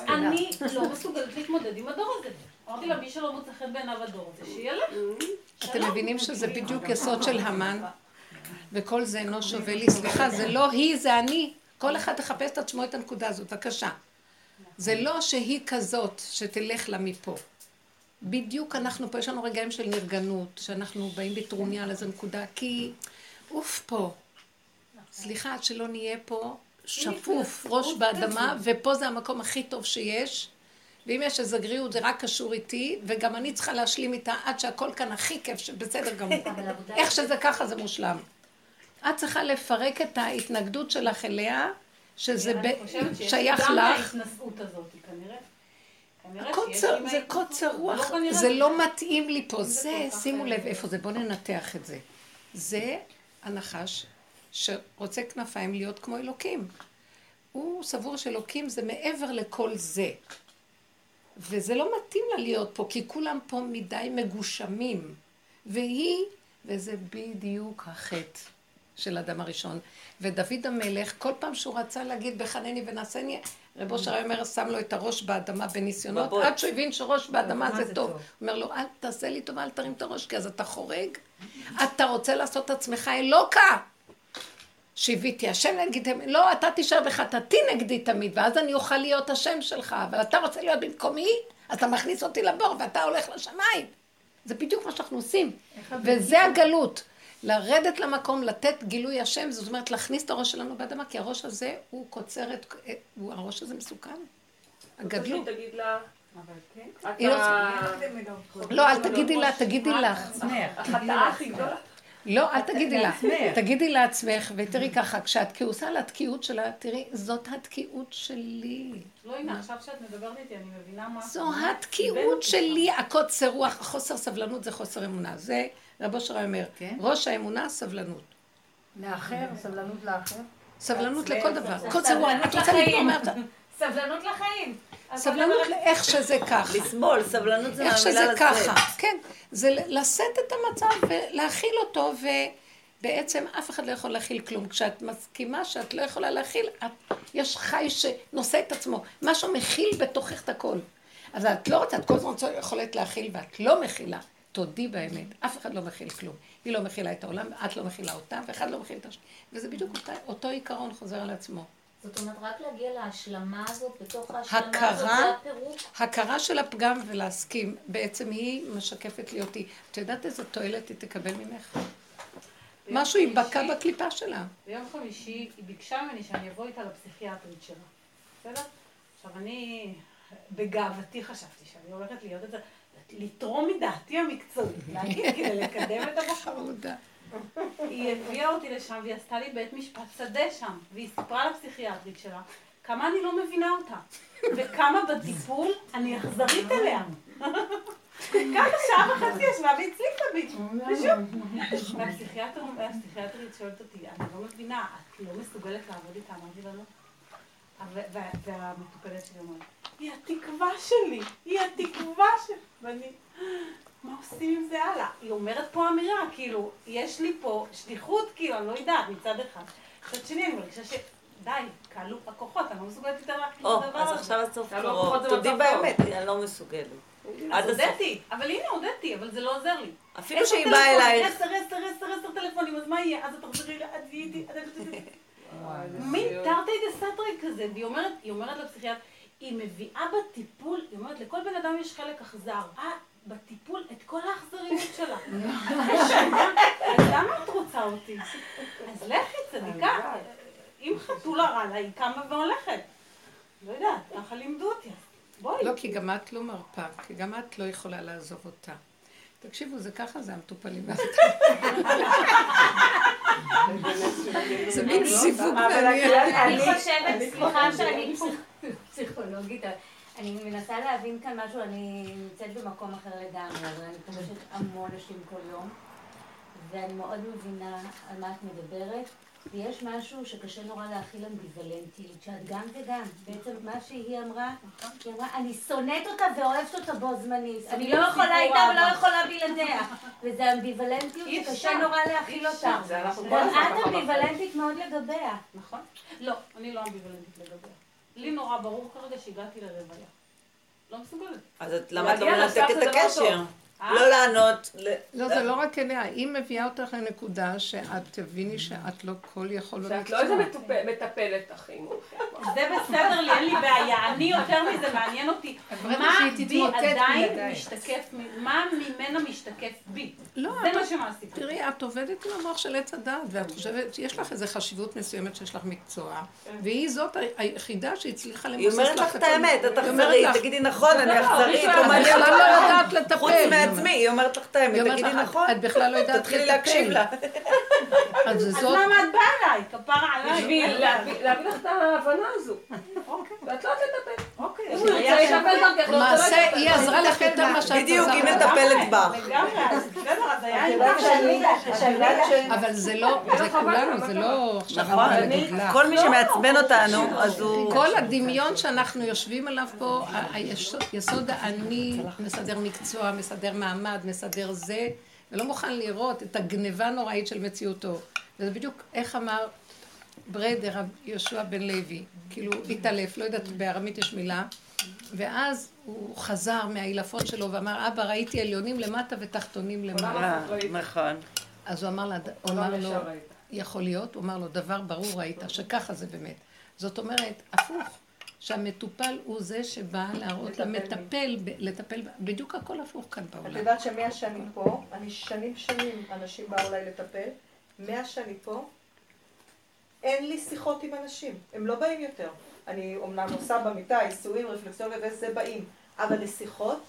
אני לא מסוגלת להתמודד עם הדור הזה. אמרתי לה, מי שלא מוצא חן בעיניו הדור הזה, שילך. אתם מבינים שזה בדיוק יסוד של המן? וכל זה אינו שווה לי. סליחה, זה לא היא, זה אני. כל אחד יחפש את עצמו את הנקודה הזאת, בבקשה. זה לא שהיא כזאת שתלך לה מפה. בדיוק אנחנו פה, יש לנו רגעים של נרגנות, שאנחנו באים בטרוניה על איזו נקודה, כי אוף פה. סליחה, עד שלא נהיה פה שפוף, ראש באדמה, ופה זה המקום הכי טוב שיש. ואם יש איזה גריעות זה רק קשור איתי, וגם אני צריכה להשלים איתה עד שהכל כאן הכי כיף, שבסדר גמור. *laughs* איך שזה ככה זה מושלם. את צריכה לפרק את ההתנגדות שלך אליה, שזה שייך לך. גם ההתנשאות הזאת, כנראה. זה קוצר רוח, לא זה לא מתאים לי פה, זה, שימו לב איפה זה, בואו ננתח את זה. זה הנחש שרוצה כנפיים להיות כמו אלוקים. הוא סבור שאלוקים זה מעבר לכל זה. וזה לא מתאים לה להיות פה, כי כולם פה מדי מגושמים. והיא, וזה בדיוק החטא של אדם הראשון. ודוד המלך, כל פעם שהוא רצה להגיד בחנני ונעשני, רבו שרי אומר, שם לו את הראש באדמה בניסיונות, עד שהוא הבין שראש באדמה זה טוב. הוא אומר לו, אל תעשה לי טובה, אל תרים את הראש, כי אז אתה חורג. אתה רוצה לעשות את עצמך אלוקה. שהביתי השם נגדי, לא, אתה תישאר בחטאתי נגדי תמיד, ואז אני אוכל להיות השם שלך, אבל אתה רוצה להיות במקומי, אתה מכניס אותי לבור ואתה הולך לשמיים. זה בדיוק מה שאנחנו עושים, וזה הגלות. לרדת למקום, לתת גילוי השם, זאת אומרת להכניס את הראש שלנו באדמה, כי הראש הזה הוא קוצר את... הוא, הראש הזה מסוכן. הגדלות. תגיד לה, לא, לא, אל תגידי לה, תגידי לך. החטאה הכי גדולה. לא, אל תגידי לה. תגידי לעצמך, ותראי ככה, כשאת כעוסה על התקיעות שלה, תראי, זאת התקיעות שלי. לא, הנה, עכשיו שאת מדברת איתי, אני מבינה מה... זו התקיעות שלי, הקוצר רוח, חוסר סבלנות זה חוסר אמונה. זה רבו אושר אומר, כן. ראש האמונה, סבלנות. לאחר, סבלנות לאחר? סבלנות לכל דבר. קוצר רוח, את רוצה לגמור סבלנות לחיים. סבלנות לאיך שזה ככה. לסבול, סבלנות זה. איך שזה ככה, כן. זה לשאת את המצב ולהכיל אותו, ובעצם אף אחד לא יכול להכיל כלום. כשאת מסכימה שאת לא יכולה להכיל, את, יש חי שנושא את עצמו. משהו מכיל בתוכך את הכל. אז את לא רוצה, את כל הזמן יכולת להכיל, ואת לא מכילה. תודי באמת, אף אחד לא מכיל כלום. היא לא מכילה את העולם, את לא מכילה אותה, ואחד לא מכיל את השני. וזה בדיוק אותו, אותו עיקרון חוזר על עצמו. זאת אומרת, רק להגיע להשלמה הזאת, בתוך ההשלמה הזאת, זה הפירוק? הכרה של הפגם ולהסכים, בעצם היא משקפת לי אותי. את יודעת איזה תועלת היא תקבל ממך? משהו ייבקע בקליפה שלה. ביום חמישי היא ביקשה ממני שאני אבוא איתה לפסיכיאטרית שלה. בסדר? עכשיו אני, בגאוותי חשבתי שאני הולכת להיות את זה, לתרום מדעתי המקצועית, להגיד כדי לקדם את הבחור. היא הביאה אותי לשם והיא עשתה לי בית משפט שדה שם, והיא סיפרה לפסיכיאטרית שלה כמה אני לא מבינה אותה, וכמה בטיפול אני אכזרית אליה. כמה שעה וחצי ישבה והצליחה בי, פשוט. והפסיכיאטרית שואלת אותי, אני לא מבינה, את לא מסוגלת לעבוד איתה? אמרתי לה לא. והמטופלת שלי אומרת, היא התקווה שלי, היא התקווה שלי. ואני, מה עושים עם זה הלאה? היא אומרת פה אמירה, כאילו, יש לי פה שליחות, כאילו, אני לא יודעת, מצד אחד. מצד שני, אני מרגישה ש... די, כלו הכוחות, אני לא מסוגלת יותר להכניס את הדבר הזה. אז עכשיו הסוף קרוב. תודי באמת, אני לא מסוגלת. אז הודיתי, אבל הנה הודיתי, אבל זה לא עוזר לי. אפילו שהיא באה אלייך. עשר, עשר, עשר, עשר טלפונים, אז מה יהיה? אז את תחזרי, מין תרתי דה סתרי כזה, והיא אומרת לפסיכיאטר, היא מביאה בטיפול, היא אומרת, לכל בן אדם יש חלק אכזר. בטיפול את כל האכזריות *laughs* שלה. אז למה את רוצה אותי? אז לכי צדיקה. אם חתולה רע לה, היא קמה והולכת. לא יודעת, ככה לימדו אותי. בואי. לא, כי גם את לא מרפה, כי גם את לא יכולה לעזוב אותה. תקשיבו, זה ככה זה המטופלים. *laughs* זה מין סיווג מעניין. אני חושבת, סליחה שאני פסיכולוגית, אני מנסה להבין כאן משהו, אני נמצאת במקום אחר לגמרי, אבל אני פוגשת המון נשים כל יום, ואני מאוד מבינה על מה את מדברת, ויש משהו שקשה נורא להכיל אמביוולנטיות, שאת גם וגם. בעצם מה שהיא אמרה, היא אמרה, אני שונאת אותה ואוהבת אותה בו זמנית. אני לא יכולה איתה ולא יכולה בלעדיה. וזה אמביוולנטיות שקשה נורא להכיל אותה. גם את אמביוולנטית מאוד לגביה. נכון? לא, אני לא אמביוולנטית לגביה. לי נורא ברור כרגע שהגעתי לרוויה. לא מסוגלת. אז למה את לא מנתקת את הקשר? אה? לא לענות. לא, זה לא רק אליה, היא מביאה אותך לנקודה שאת תביני שאת לא כל יכול במקצוע. שאת לא איזה מטפלת אחים. זה בסדר לי, אין לי בעיה. אני יותר מזה מעניין אותי. מה בי עדיין משתקף, מה ממנה משתקף בי. לא, זה מה שמעסיק. תראי, את עובדת עם המוח של עץ הדת, ואת חושבת, יש לך איזו חשיבות מסוימת שיש לך מקצוע, כן. והיא זאת היחידה שהצליחה למוסס לך. היא אומרת לך את האמת, את אכזרית, תגידי נכון, אני אכזרית, לא בכלל לא יודעת לטפל. לעצמי, היא אומרת לך את האמת, תגידי נכון. את בכלל לא יודעת לטפל. תתחילי להקשיב לה. אז למה את באה אליי? כפרה עליי. בשביל להביא לך את ההבנה הזו. ואת לא יודעת לטפל. אוקיי. למעשה, היא עזרה לך יותר ממה שאת בדיוק, היא מטפלת בך. אבל זה לא, זה כולנו, זה לא. עכשיו נכון, כל מי שמעצבן אותנו, אז הוא... כל הדמיון שאנחנו יושבים עליו פה, יסוד האני מסדר מקצוע, מסדר מעמד, מסדר זה, ולא מוכן לראות את הגניבה הנוראית של מציאותו. וזה בדיוק, איך אמר ברדר, יהושע בן לוי, כאילו התעלף, לא יודעת, בארמית יש מילה, ואז הוא חזר מהעילפון שלו ואמר, אבא, ראיתי עליונים למטה ותחתונים למעלה. נכון. אז הוא אמר, הוא אמר לו, יכול להיות, הוא אמר לו, דבר ברור ראית, שככה זה באמת. זאת אומרת, הפוך. שהמטופל הוא זה שבא להראות למטפל, לטפל, בדיוק הכל הפוך כאן בעולם. את יודעת שמאה שאני פה, אני שנים שנים, אנשים באו אליי לטפל, מאה שאני פה, אין לי שיחות עם אנשים, הם לא באים יותר. אני אומנם עושה במיטה, עיסויים, רפלקסולוגיה וזה באים, אבל לשיחות,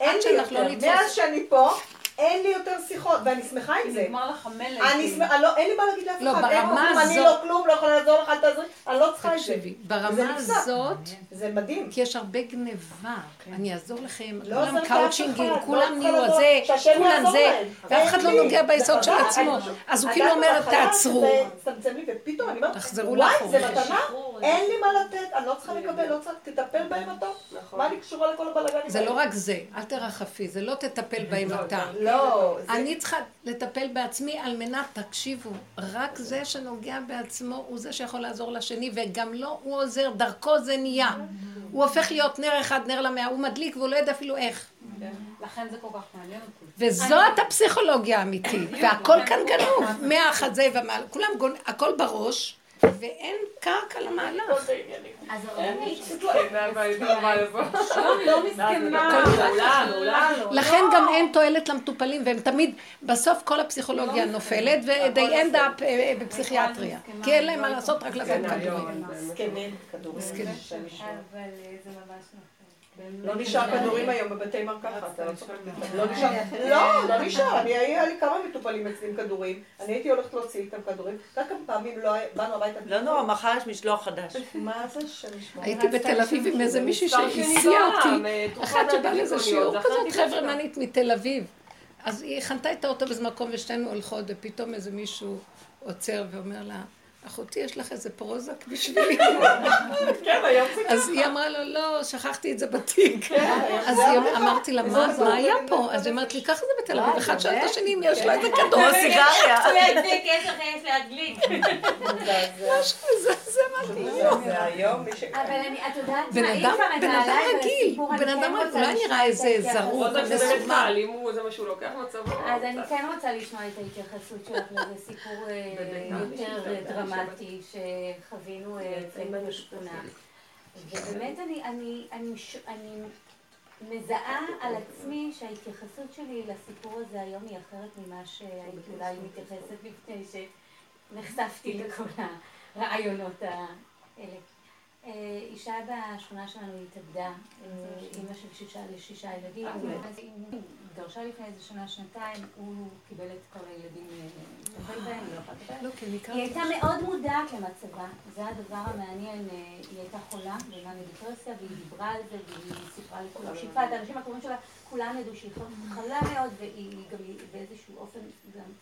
אין לי יותר. לא מאז שאני פה, אין לי יותר שיחות, ואני שמחה עם זה. נגמר לך המלך. אני שמחה, לא, אין לי מה להגיד לאף לא, אחד. ברמה הזאת... אני לא כלום, לא יכולה לעזור לך, אל תעזרי, אני לא צריכה את זה. תקשיבי, ברמה הזאת... זה מדהים. כי יש הרבה גניבה. כן. אני אעזור לכם, לא כולם קאוצ'ינגים, כולם נהיו זה, כולם זה, ואף אחד לא נוגע ביסוד של עצמו. אז הוא כאילו אומר, תעצרו. ופתאום אני אומרת, תחזרו לאחור. וואי, זה מתנה, אין לי מה לתת, אני לא צריכה לקבל, לא צריכה, תטפל בהם אתה. נכון. מה אני קשורה לכל הבלאגנים זה לא רק זה, אל תרחפי, זה לא תטפל בהם לא, אתה. לא. אני צריכה לטפל בעצמי על מנת, תקשיבו, רק זה שנוגע בעצמו הוא זה שיכול לעזור לשני, וגם לא הוא עוזר, דרכו זה נהיה. הוא הופך להיות נר אחד, נר למאה, הוא מדליק והוא לא יודע אפילו איך. לכן זה כל כך מעניין אותי. וזאת הפסיכולוגיה האמיתית, והכל כאן גנוב, מהחזה זה ומעלה, כולם גונבים, הכל בראש. ואין קרקע למהלך. אז הרבנית... לכן גם אין תועלת למטופלים, והם תמיד, בסוף כל הפסיכולוגיה נופלת, ו-they end up בפסיכיאטריה. כי אין להם מה לעשות, רק לתת כדורים. זקנים, כדורים. אבל זה ממש נכון. לא נשאר כדורים היום בבתי מרקחת, לא נשאר, לא, לא נשאר, אני היה לי כמה מטופלים אצלי עם כדורים, אני הייתי הולכת להוציא איתם כדורים, רק כמה פעמים לא באנו הביתה. לא נורא, מחר יש משלוח חדש. מה זה שם הייתי בתל אביב עם איזה מישהי שהסיעה אותי, אחת שבאה לאיזה שיעור כזאת חברמנית מתל אביב. אז היא חנתה את האוטו באיזה מקום ושתינו הולכות, ופתאום איזה מישהו עוצר ואומר לה, אחותי, יש לך איזה פרוזק בשבילי? כן, זה. אז היא אמרה לו, לא, שכחתי את זה בתיק. כן, אז אמרתי לה, מה היה פה? אז היא אמרת לי, ככה זה בתל אביב. לא, אחד שואל את השני אם יש לו איזה כדור סיגריה. יש להדליק. משהו מזעזע. זה בן אדם, רגיל, בן אדם כן רגיל, אולי נראה איזה. זרוק, לא. קל, אם הוא זה מה שהוא לוקח מצבו. אז אני כן רוצה לשמוע את ההתייחסות שלך לאיזה סיפור אה, יותר דרמטי שחווינו אה, אצלנו בשכונה. ובאמת אני, אני, אני, ש- אני מזהה על עצמי שההתייחסות שלי לסיפור הזה היום היא אחרת ממה שהייתי אולי מתייחסת לפני שנחשפתי לכל הרעיונות האלה. אה, אישה בשכונה שלנו התאבדה, אה, אימא של שישה לשישה ילדים, התגרשה לפני איזה שנה, שנתיים, הוא קיבל את כל הילדים אה, לטפל בהם, היא לא יכולה לטפל. לא, היא הייתה מאוד מודעת למצבה, זה הדבר המעניין, היא הייתה חולה במאניה דיפרסיה והיא דיברה על זה והיא סיפרה לכולם, שיתפה את האנשים הקרובים שלה, כולם ידעו שהיא חולה מאוד והיא גם באיזשהו אופן גם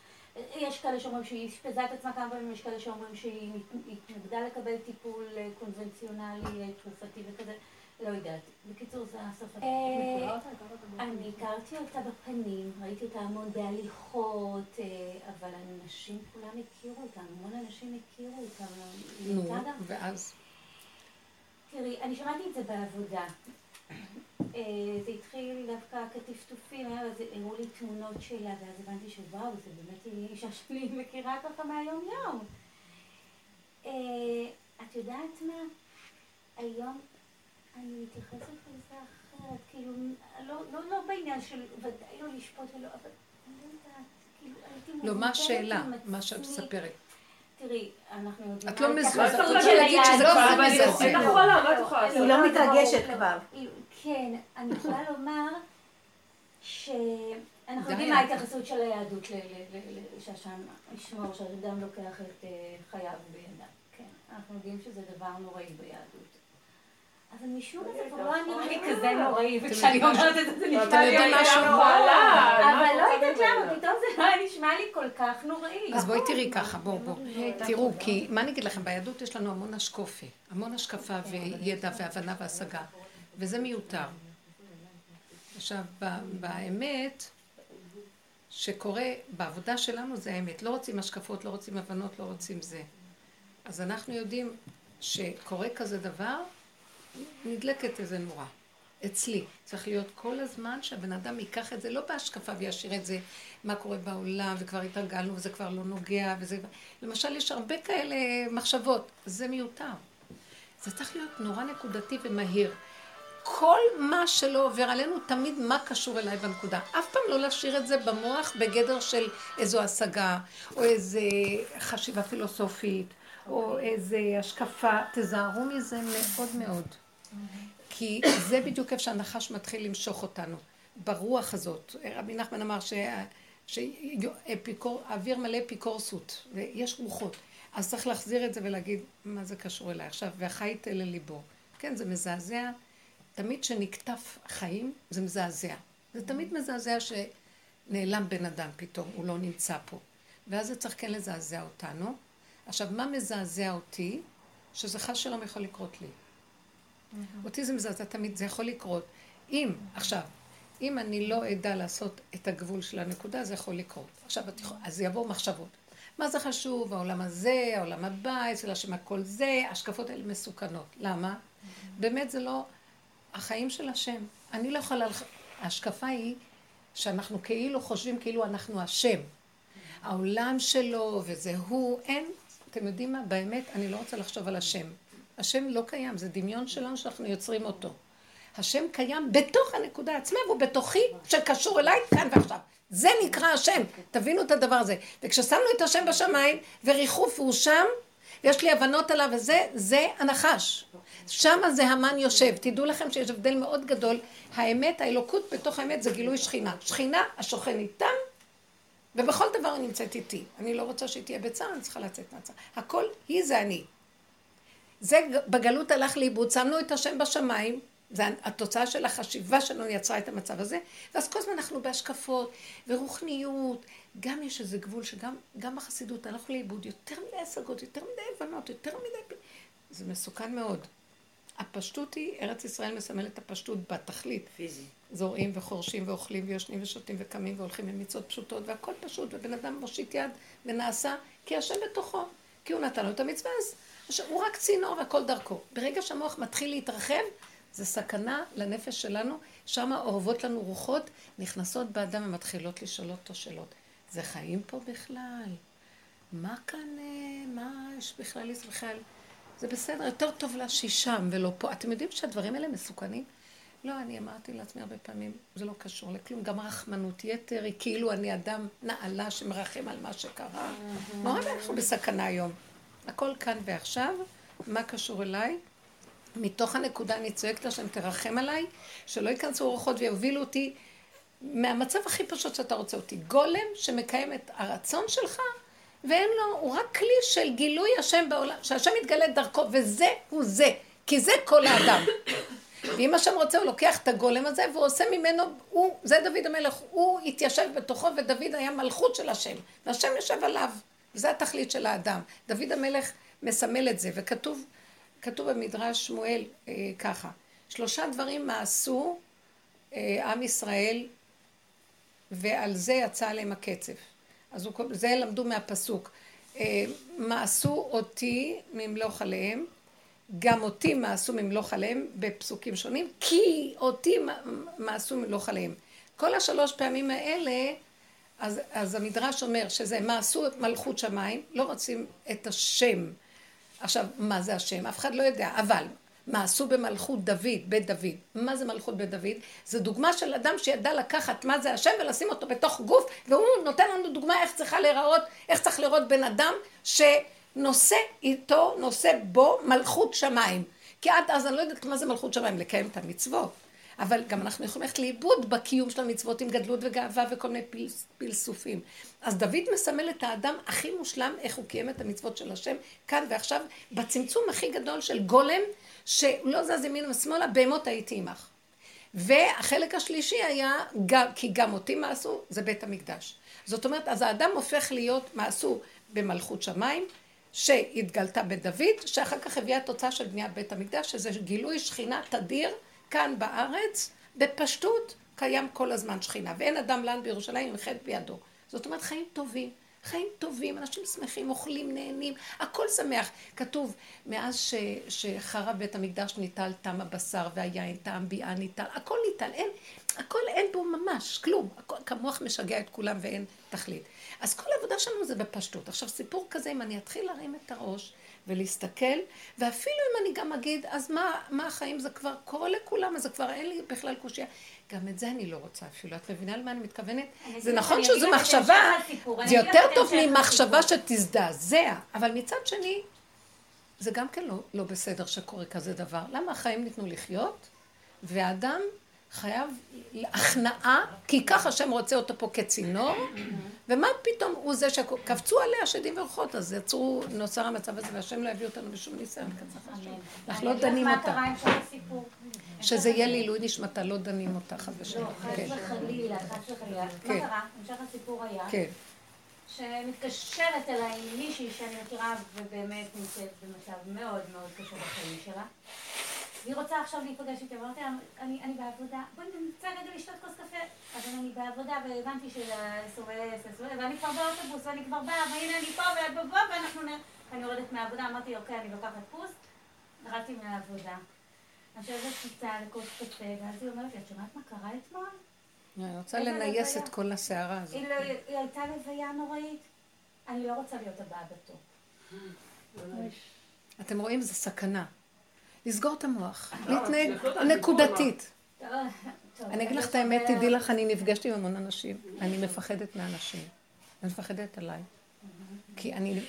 יש כאלה שאומרים שהיא אשפזה את עצמה כמה פעמים, יש כאלה שאומרים שהיא התנגדה לקבל טיפול קונבנציונלי, תרופתי וכזה, לא יודעת. בקיצור, זה הסוף אני הכרתי אותה בפנים, ראיתי אותה המון בהליכות, אבל אנשים כולם הכירו אותה, המון אנשים הכירו אותה. נו, ואז? תראי, אני שמעתי את זה בעבודה. זה התחיל דווקא כטפטופים, הראו לי תמונות שלה, ואז הבנתי שוואו, זה באמת אישה שאני *laughs* מכירה ככה מהיום יום. את יודעת מה? היום אני מתייחסת לזה אחרת, כאילו, לא, לא, לא בעניין של ודאי לא לשפוט ולא, אבל אני לא יודעת, כאילו, הייתי מודדת לא, מה השאלה? מה שאת מספרת? תראי, אנחנו יודעים... את לא מזועזעת, את רוצה להגיד שזה כבר מזעזע. היא לא מתרגשת כבר. כן, אני יכולה *laughs* לומר שאנחנו יודעים מה ההתייחסות של היהדות שהשם ישמור, שהאדם לוקח את חייו בידיו. כן, אנחנו יודעים שזה דבר נוראי ביהדות. אבל משום מה זה כבר לא נראה לי כזה נוראי, וכשאני אומרת את זה זה נשמע לי משהו אבל לא יודעת למה, פתאום זה לא נשמע לי כל כך נוראי. אז בואי תראי ככה, בואו, בואו. תראו, כי מה אני אגיד לכם, ביהדות יש לנו המון השקופה, המון השקפה וידע והבנה והשגה, וזה מיותר. עכשיו, באמת, שקורה בעבודה שלנו זה האמת. לא רוצים השקפות, לא רוצים הבנות, לא רוצים זה. אז אנחנו יודעים שקורה כזה דבר, נדלקת איזה נורה. אצלי. צריך להיות כל הזמן שהבן אדם ייקח את זה, לא בהשקפה וישאיר את זה, מה קורה בעולם, וכבר התרגלנו, וזה כבר לא נוגע, וזה... למשל, יש הרבה כאלה מחשבות. זה מיותר. זה צריך להיות נורא נקודתי ומהיר. כל מה שלא עובר עלינו, תמיד מה קשור אליי בנקודה. אף פעם לא להשאיר את זה במוח בגדר של איזו השגה, או איזו חשיבה פילוסופית, או איזו השקפה. תזהרו מזה מאוד מאוד. כי זה בדיוק איפה שהנחש מתחיל למשוך אותנו, ברוח הזאת. רבי נחמן אמר שהאוויר מלא אפיקורסות, ויש רוחות. אז צריך להחזיר את זה ולהגיד, מה זה קשור אליי עכשיו, והחי תל לליבו. כן, זה מזעזע. תמיד כשנקטף חיים, זה מזעזע. זה תמיד מזעזע שנעלם בן אדם פתאום, הוא לא נמצא פה. ואז זה צריך כן לזעזע אותנו. עכשיו, מה מזעזע אותי? שזה חס שלום יכול לקרות לי. אותי זה מזעזע תמיד, זה יכול לקרות. אם, עכשיו, אם אני לא אדע לעשות את הגבול של הנקודה, זה יכול לקרות. עכשיו, אז יבואו מחשבות. מה זה חשוב, העולם הזה, העולם הבא, אצל השם הכל זה, השקפות האלה מסוכנות. למה? באמת זה לא החיים של השם. אני לא יכולה, ההשקפה היא שאנחנו כאילו חושבים כאילו אנחנו השם. העולם שלו וזה הוא, אין, אתם יודעים מה, באמת, אני לא רוצה לחשוב על השם. השם לא קיים, זה דמיון שלנו שאנחנו יוצרים אותו. השם קיים בתוך הנקודה עצמה, והוא בתוכי, שקשור אליי כאן ועכשיו. זה נקרא השם, תבינו את הדבר הזה. וכששמנו את השם בשמיים, וריחוף הוא שם, ויש לי הבנות עליו וזה, זה הנחש. שם זה המן יושב. תדעו לכם שיש הבדל מאוד גדול. האמת, האלוקות בתוך האמת זה גילוי שכינה. שכינה השוכן איתם, ובכל דבר היא נמצאת איתי. אני לא רוצה שהיא תהיה בצער, אני צריכה לצאת מהצער. הכל היא זה אני. זה בגלות הלך לאיבוד, שמנו את השם בשמיים, זה התוצאה של החשיבה שלנו יצרה את המצב הזה, ואז כל הזמן אנחנו בהשקפות ורוחניות, גם יש איזה גבול שגם בחסידות הלכנו לאיבוד, יותר מדי השגות, יותר מדי הבנות, יותר מדי... זה מסוכן מאוד. הפשטות היא, ארץ ישראל מסמלת הפשטות בתכלית. פיזי. זורעים וחורשים ואוכלים ויושנים ושותים וקמים והולכים במצוות פשוטות והכל פשוט, ובן אדם מושיט יד ונעשה כי השם בתוכו, כי הוא נתן לו את המצווה, אז הוא רק צינור והכל דרכו. ברגע שהמוח מתחיל להתרחב, זה סכנה לנפש שלנו, שם אורבות לנו רוחות, נכנסות באדם ומתחילות לשאול אותו שאלות. זה חיים פה בכלל? מה כאן, אה, מה יש בכלל ישראל? זה בסדר, יותר טוב לה שהיא שם ולא פה. אתם יודעים שהדברים האלה מסוכנים? לא, אני אמרתי לעצמי הרבה פעמים, זה לא קשור לכלום. גם רחמנות יתר היא כאילו אני אדם נעלה שמרחם על מה שקרה. נורא אנחנו בסכנה היום. הכל כאן ועכשיו, מה קשור אליי? מתוך הנקודה אני צועקת לשם, תרחם עליי, שלא ייכנסו אורחות ויובילו אותי מהמצב הכי פשוט שאתה רוצה אותי. גולם שמקיים את הרצון שלך, ואין לו, הוא רק כלי של גילוי השם בעולם, שהשם יתגלה דרכו, וזה הוא זה, כי זה כל האדם. ואם השם רוצה, הוא לוקח את הגולם הזה, והוא עושה ממנו, הוא, זה דוד המלך, הוא התיישב בתוכו, ודוד היה מלכות של השם, והשם יושב עליו. זה התכלית של האדם. דוד המלך מסמל את זה, וכתוב כתוב במדרש שמואל אה, ככה, שלושה דברים מעשו אה, עם ישראל ועל זה יצא עליהם הקצף. אז הוא, זה למדו מהפסוק. אה, מעשו אותי ממלוך עליהם, גם אותי מעשו ממלוך עליהם בפסוקים שונים, כי אותי מעשו ממלוך עליהם. כל השלוש פעמים האלה, אז, אז המדרש אומר שזה מעשו מלכות שמיים, לא רוצים את השם. עכשיו, מה זה השם? אף אחד לא יודע, אבל מה עשו במלכות דוד, בית דוד? מה זה מלכות בית דוד? זה דוגמה של אדם שידע לקחת מה זה השם ולשים אותו בתוך גוף, והוא נותן לנו דוגמה איך צריכה להיראות, איך צריך לראות בן אדם שנושא איתו, נושא בו מלכות שמיים. כי עד אז אני לא יודעת מה זה מלכות שמיים, לקיים את המצוות. אבל גם אנחנו יכולים ללכת לאיבוד בקיום של המצוות עם גדלות וגאווה וכל מיני פלסופים. אז דוד מסמל את האדם הכי מושלם, איך הוא קיים את המצוות של השם, כאן ועכשיו, בצמצום הכי גדול של גולם, שלא זז ימינה ושמאלה, בהמות הייתי עמך. והחלק השלישי היה, גם, כי גם אותי מעשו, זה בית המקדש. זאת אומרת, אז האדם הופך להיות, מעשו במלכות שמיים, שהתגלתה בדוד, שאחר כך הביאה תוצאה של בניית בית המקדש, שזה גילוי שכינה תדיר כאן בארץ, בפשטות, קיים כל הזמן שכינה. ואין אדם לן בירושלים עם חטא בידו. זאת אומרת, חיים טובים. חיים טובים, אנשים שמחים, אוכלים, נהנים, הכל שמח. כתוב, מאז ש, שחרב בית המקדש ניטל טעם הבשר והיין, טעם ביאה ניטל, הכל ניטל, אין, הכל אין בו ממש, כלום. הכל, כמוח משגע את כולם ואין תכלית. אז כל העבודה שלנו זה בפשטות. עכשיו, סיפור כזה, אם אני אתחיל להרים את הראש, ולהסתכל, ואפילו אם אני גם אגיד, אז מה, מה החיים זה כבר קורה לכולם, אז זה כבר אין לי בכלל קושייה. גם את זה אני לא רוצה אפילו. את מבינה למה אני מתכוונת? זה נכון שזו מחשבה, זה יותר טוב ממחשבה שתזדעזע, אבל מצד שני, זה גם כן לא, לא בסדר שקורה כזה דבר. למה החיים ניתנו לחיות? והאדם חייב הכנעה, כי ככה השם רוצה אותו פה כצינור, ומה פתאום הוא זה שקפצו עליה שדים ורוחות, אז יצרו, נוצר המצב הזה, והשם לא יביא אותנו בשום ניסיון כזה. אנחנו לא דנים אותה. שזה יהיה לעילוי נשמתה, לא דנים אותה חד ושלום. לא, חס כן. וחלילה, חס וחלילה. מה כן. קרה? המשך הסיפור היה. שמתקשרת אליי מישהי שאני מכירה ובאמת נמצאת במצב מאוד מאוד קשה בחיים שלה. והיא רוצה עכשיו להיפגש איתי, אמרתי לה, אני בעבודה, בואי נמצא רגע לשתות כוס קפה. אבל אני בעבודה והבנתי שה-SOS, ואני כבר באוטובוס, ואני כבר באה, והנה אני פה, ואת בבוא, ואנחנו נ... אני יורדת מהעבודה, אמרתי, אוקיי, אני לוקחת פוס, ירדתי מהעבודה. אני יושבת קצת לכוס קפה, ואז היא אומרת לי, את שומעת מה קרה אתמול? אני רוצה לנייס את כל הסערה הזאת. לא- היא הייתה לוויה נוראית. אני לא רוצה להיות הבאה בתור. אתם רואים? זו סכנה. לסגור את המוח, לא, להתנהג נקודתית. אני אגיד לך את האמת, תדעי לך, אני נפגשתי עם המון אנשים, אני מפחדת מאנשים. אני מפחדת עליי. כי אני,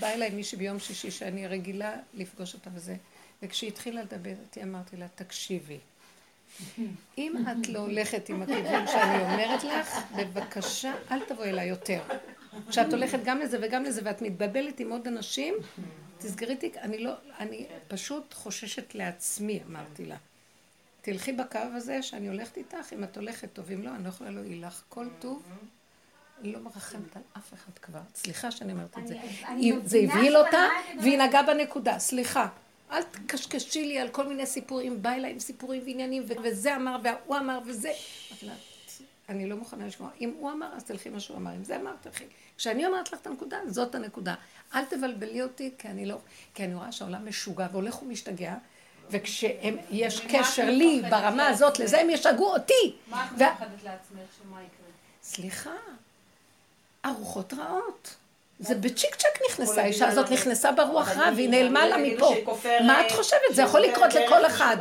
באה אליי מישהי ביום שישי שאני רגילה לפגוש אותה וזה, וכשהיא התחילה לדבר איתי, אמרתי לה, תקשיבי. אם את לא הולכת עם הכיוון שאני אומרת לך, בבקשה, אל תבואי אליי יותר. כשאת הולכת גם לזה וגם לזה, ואת מתבלבלת עם עוד אנשים, תסגרי תיק, אני לא, אני פשוט חוששת לעצמי, אמרתי לה. תלכי בקו הזה שאני הולכת איתך, אם את הולכת טוב, אם לא, אני לא יכולה להועיל לך כל טוב. היא לא מרחמת על אף אחד כבר. סליחה שאני אומרת את זה. זה הבהיל אותה, והיא נגעה בנקודה. סליחה. אל תקשקשי לי על כל מיני סיפורים, בא אליי עם סיפורים ועניינים, וזה אמר, והוא אמר, וזה. אני לא מוכנה לשמוע. אם הוא אמר, אז תלכי מה שהוא אמר. אם זה אמר, תלכי. כשאני אומרת לך את הנקודה, זאת הנקודה. אל תבלבלי אותי, כי אני לא... כי אני רואה שהעולם משוגע והולך ומשתגע, וכשיש קשר לי ברמה הזאת לזה, הם ישגעו אותי. מה את מפחדת לעצמך שמה יקרה? סליחה, ארוחות רעות. זה בצ'יק צ'ק נכנסה, האישה הזאת נכנסה ברוח רע והיא נעלמה לה מפה. מה את חושבת? זה יכול לקרות לכל אחד.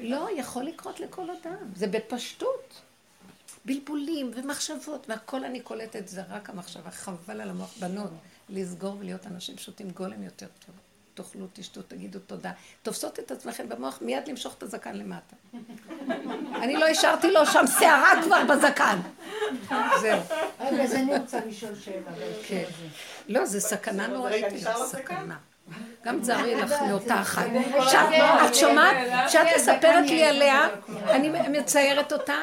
לא, יכול לקרות לכל אדם. זה בפשטות. בלבולים ומחשבות, והכל אני קולטת, זה רק המחשבה. חבל על המוח. בנות, לסגור ולהיות אנשים פשוטים גולם יותר טוב. תאכלו, תשתו, תגידו תודה. תופסות את עצמכם במוח, מיד למשוך את הזקן למטה. *laughs* אני לא השארתי לו שם שערה כבר בזקן. זהו. רגע, אז אני רוצה לשאול שאלה. כן. לא, זה סקנה נוראית. סכנה. גם תזהרי לך מאותה אחת. את שומעת? כשאת מספרת לי עליה, אני מציירת אותה.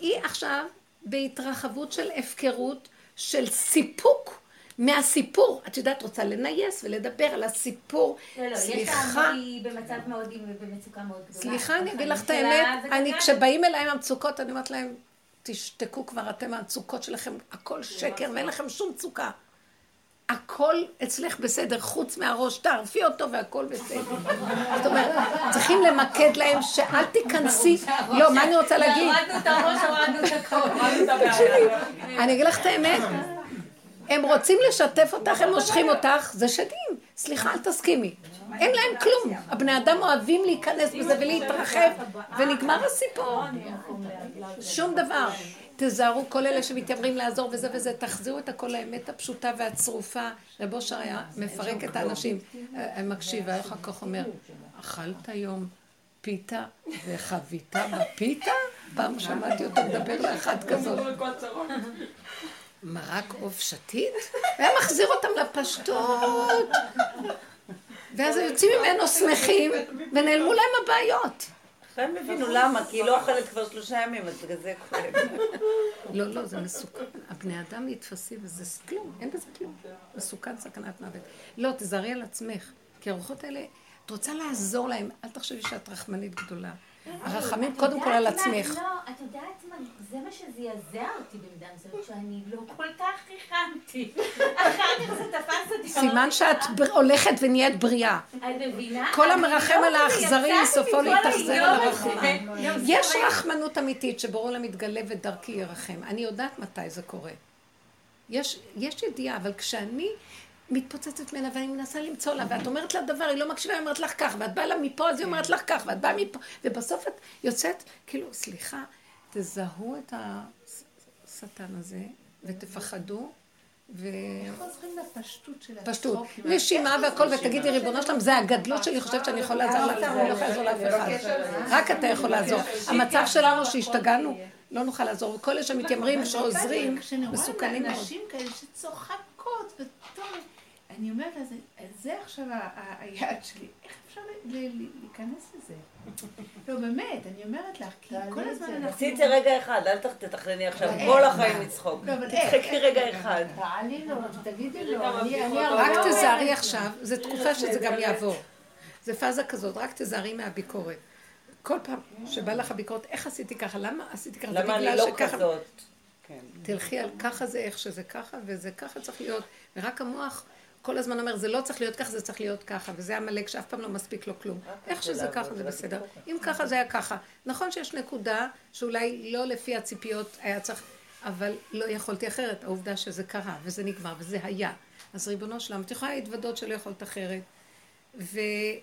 היא עכשיו בהתרחבות של הפקרות, של סיפוק. מהסיפור, את יודעת, רוצה לנייס ולדבר על הסיפור. לא, לא, סליחה. היא במצב מאוד, במצוקה מאוד גדולה. סליחה, אני אגיד לך את האמת, אני, כשבאים אליי עם המצוקות, אני אומרת להם, תשתקו כבר אתם, המצוקות שלכם, הכל שקר ואין לכם שום מצוקה. הכל אצלך בסדר, חוץ מהראש, תערפי אותו והכל בסדר. *laughs* זאת אומרת, צריכים למקד להם שאל תיכנסי, *laughs* לא, מה אני רוצה להגיד? הורדנו את הראש, הורדנו את הכל. אני אגיד לך את האמת. הם רוצים לשתף אותך, הם מושכים אותך, זה שדים. סליחה, אל תסכימי. אין להם כלום. הבני אדם אוהבים להיכנס בזה ולהתרחב, ונגמר הסיפור. שום דבר. תזהרו כל אלה שמתיימרים לעזור וזה וזה, תחזירו את הכל לאמת הפשוטה והצרופה. רב אושר היה מפרק את האנשים. מקשיב, והיה אחר כך אומר, אכלת היום פיתה וחבית בפיתה? פעם שמעתי אותו מדבר לאחד כזאת. מרק עוף שתית? והיה מחזיר אותם לפשטות. ואז יוצאים ממנו שמחים, ונעלמו להם הבעיות. הם הבינו למה, כי היא לא אוכלת כבר שלושה ימים, אז בגלל זה כואב. לא, לא, זה מסוכן. הבני אדם נתפסים, וזה כלום, אין בזה כלום. מסוכן סכנת מוות. לא, תזהרי על עצמך, כי הרוחות האלה, את רוצה לעזור להם, אל תחשבי שאת רחמנית גדולה. הרחמים קודם כל על עצמך. לא, את יודעת מה, זה מה שזעזע אותי במידה מסוימת, שאני לא כל כך ריחמתי. אחר כך זה תפס אותי. סימן שאת הולכת ונהיית בריאה. את מבינה? כל המרחם על האכזרי, סופו להתאכזר על הרחמן. יש רחמנות אמיתית שבורא לה מתגלה ודרכי ירחם. אני יודעת מתי זה קורה. יש ידיעה, אבל כשאני מתפוצצת ממנה ואני מנסה למצוא לה, ואת אומרת לה דבר, היא לא מקשיבה, היא אומרת לך כך, ואת באה לה מפה, אז היא אומרת לך כך, ואת באה מפה, ובסוף את יוצאת, כאילו, סליחה, תזהו את השטן הזה, ותפחדו, חוזרים לפשטות של פשטות. נשימה והכל, ותגידי, ריבונו שלם, זה הגדלות שלי חושבת שאני יכולה לעזור לה, אני לא יכולה לעזור לאף אחד. רק אתה יכול לעזור. המצב שלנו שהשתגענו, לא נוכל לעזור. וכל אלה שמתיימרים, שעוזרים, מסוכנים מאוד. נשים כאלה שצוחקות, אני אומרת לה, זה עכשיו היעד שלי. איך אפשר להיכנס לזה? לא, באמת, אני אומרת לך, כי כל הזמן אנחנו... עשיתי רגע אחד, אל תתכנני עכשיו כל החיים לצחוק. לא, תצחקי רגע אחד. תעלי לו, תגידי לו, אני... רק תזהרי עכשיו, זו תקופה שזה גם יעבור. זה פאזה כזאת, רק תזהרי מהביקורת. כל פעם שבא לך ביקורת, איך עשיתי ככה? למה עשיתי ככה? למה אני לא כזאת? כן. תלכי על ככה זה איך שזה ככה, וזה ככה צריך להיות. ורק המוח כל הזמן אומר, זה לא צריך להיות ככה, זה צריך להיות ככה, וזה עמלק שאף פעם לא מספיק לו כלום. איך שזה ככה זה בסדר. אם ככה זה היה ככה. נכון שיש נקודה שאולי לא לפי הציפיות היה צריך, אבל לא יכולתי אחרת. העובדה שזה קרה, וזה נגמר, וזה היה. אז ריבונו שלם, את יכולה להתוודות שלא יכולת אחרת. ו...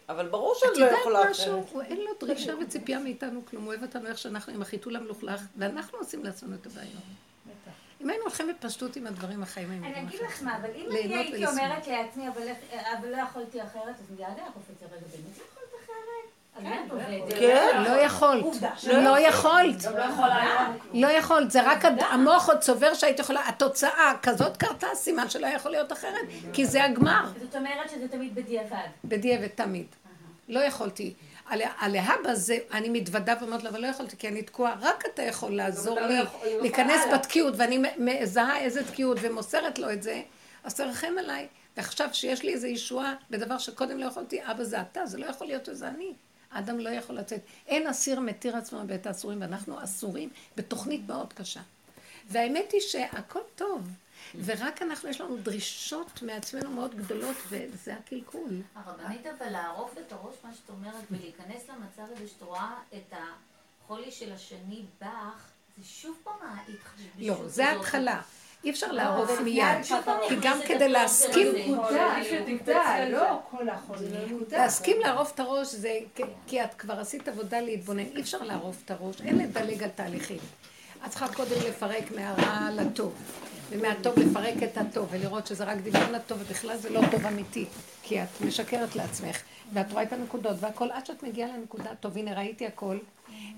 אבל ברור שאת לא יכולה אחרת. את יודעת משהו, אין לו דרישה וציפייה מאיתנו כלום. הוא אוהב אותנו איך שאנחנו עם החיתול המלוכלך, ואנחנו עושים לעצמנו את הבעיות. אם היינו הולכים בפשטות עם הדברים החיים, היינו אני אגיד לך מה, אבל אם אני הייתי אומרת לעצמי, אבל לא יכולתי אחרת, אז מיד היה קופץ רגע, באמת לא יכולת אחרת? כן, כן. לא יכולת, לא יכולת, לא יכולת, זה רק המוח עוד צובר שהיית יכולה, התוצאה כזאת קרתה, סימן שלא יכול להיות אחרת, כי זה הגמר. זאת אומרת שזה תמיד בדיעבד. בדיעבד, תמיד. לא יכולתי. הלהבא זה, אני מתוודה ואומרת לו, אבל לא יכולתי, כי אני תקועה, רק אתה יכול לעזור לי להיכנס בתקיעות, ואני מזהה איזה תקיעות ומוסרת לו את זה, אז תרחם עליי. ועכשיו שיש לי איזו ישועה בדבר שקודם לא יכולתי, אבא זה אתה, זה לא יכול להיות שזה אני. האדם לא יכול לצאת. אין אסיר מתיר עצמו בית האסורים, ואנחנו אסורים בתוכנית מאוד קשה. והאמת היא שהכל טוב. ורק אנחנו, יש לנו דרישות מעצמנו מאוד גדולות, וזה הקלקול. הרבנית, אבל לערוף את הראש, מה שאת אומרת, ולהיכנס למצב הזה שאת רואה את החולי של השני בך, זה שוב פעם ההתחשבות. לא, זה ההתחלה. אי אפשר לערוף מיד, כי גם כדי להסכים, לא להסכים לערוף את הראש זה, כי את כבר עשית עבודה להתבונן, אי אפשר לערוף את הראש, אין לדלג על תהליכים. את צריכה קודם לפרק מהרע לטוב. ומהטוב לפרק את הטוב, ולראות שזה רק דמיון לטוב, ובכלל זה לא טוב אמיתי, כי את משקרת לעצמך, ואת רואה את הנקודות והכל, עד שאת מגיעה לנקודה, טוב, הנה ראיתי הכל,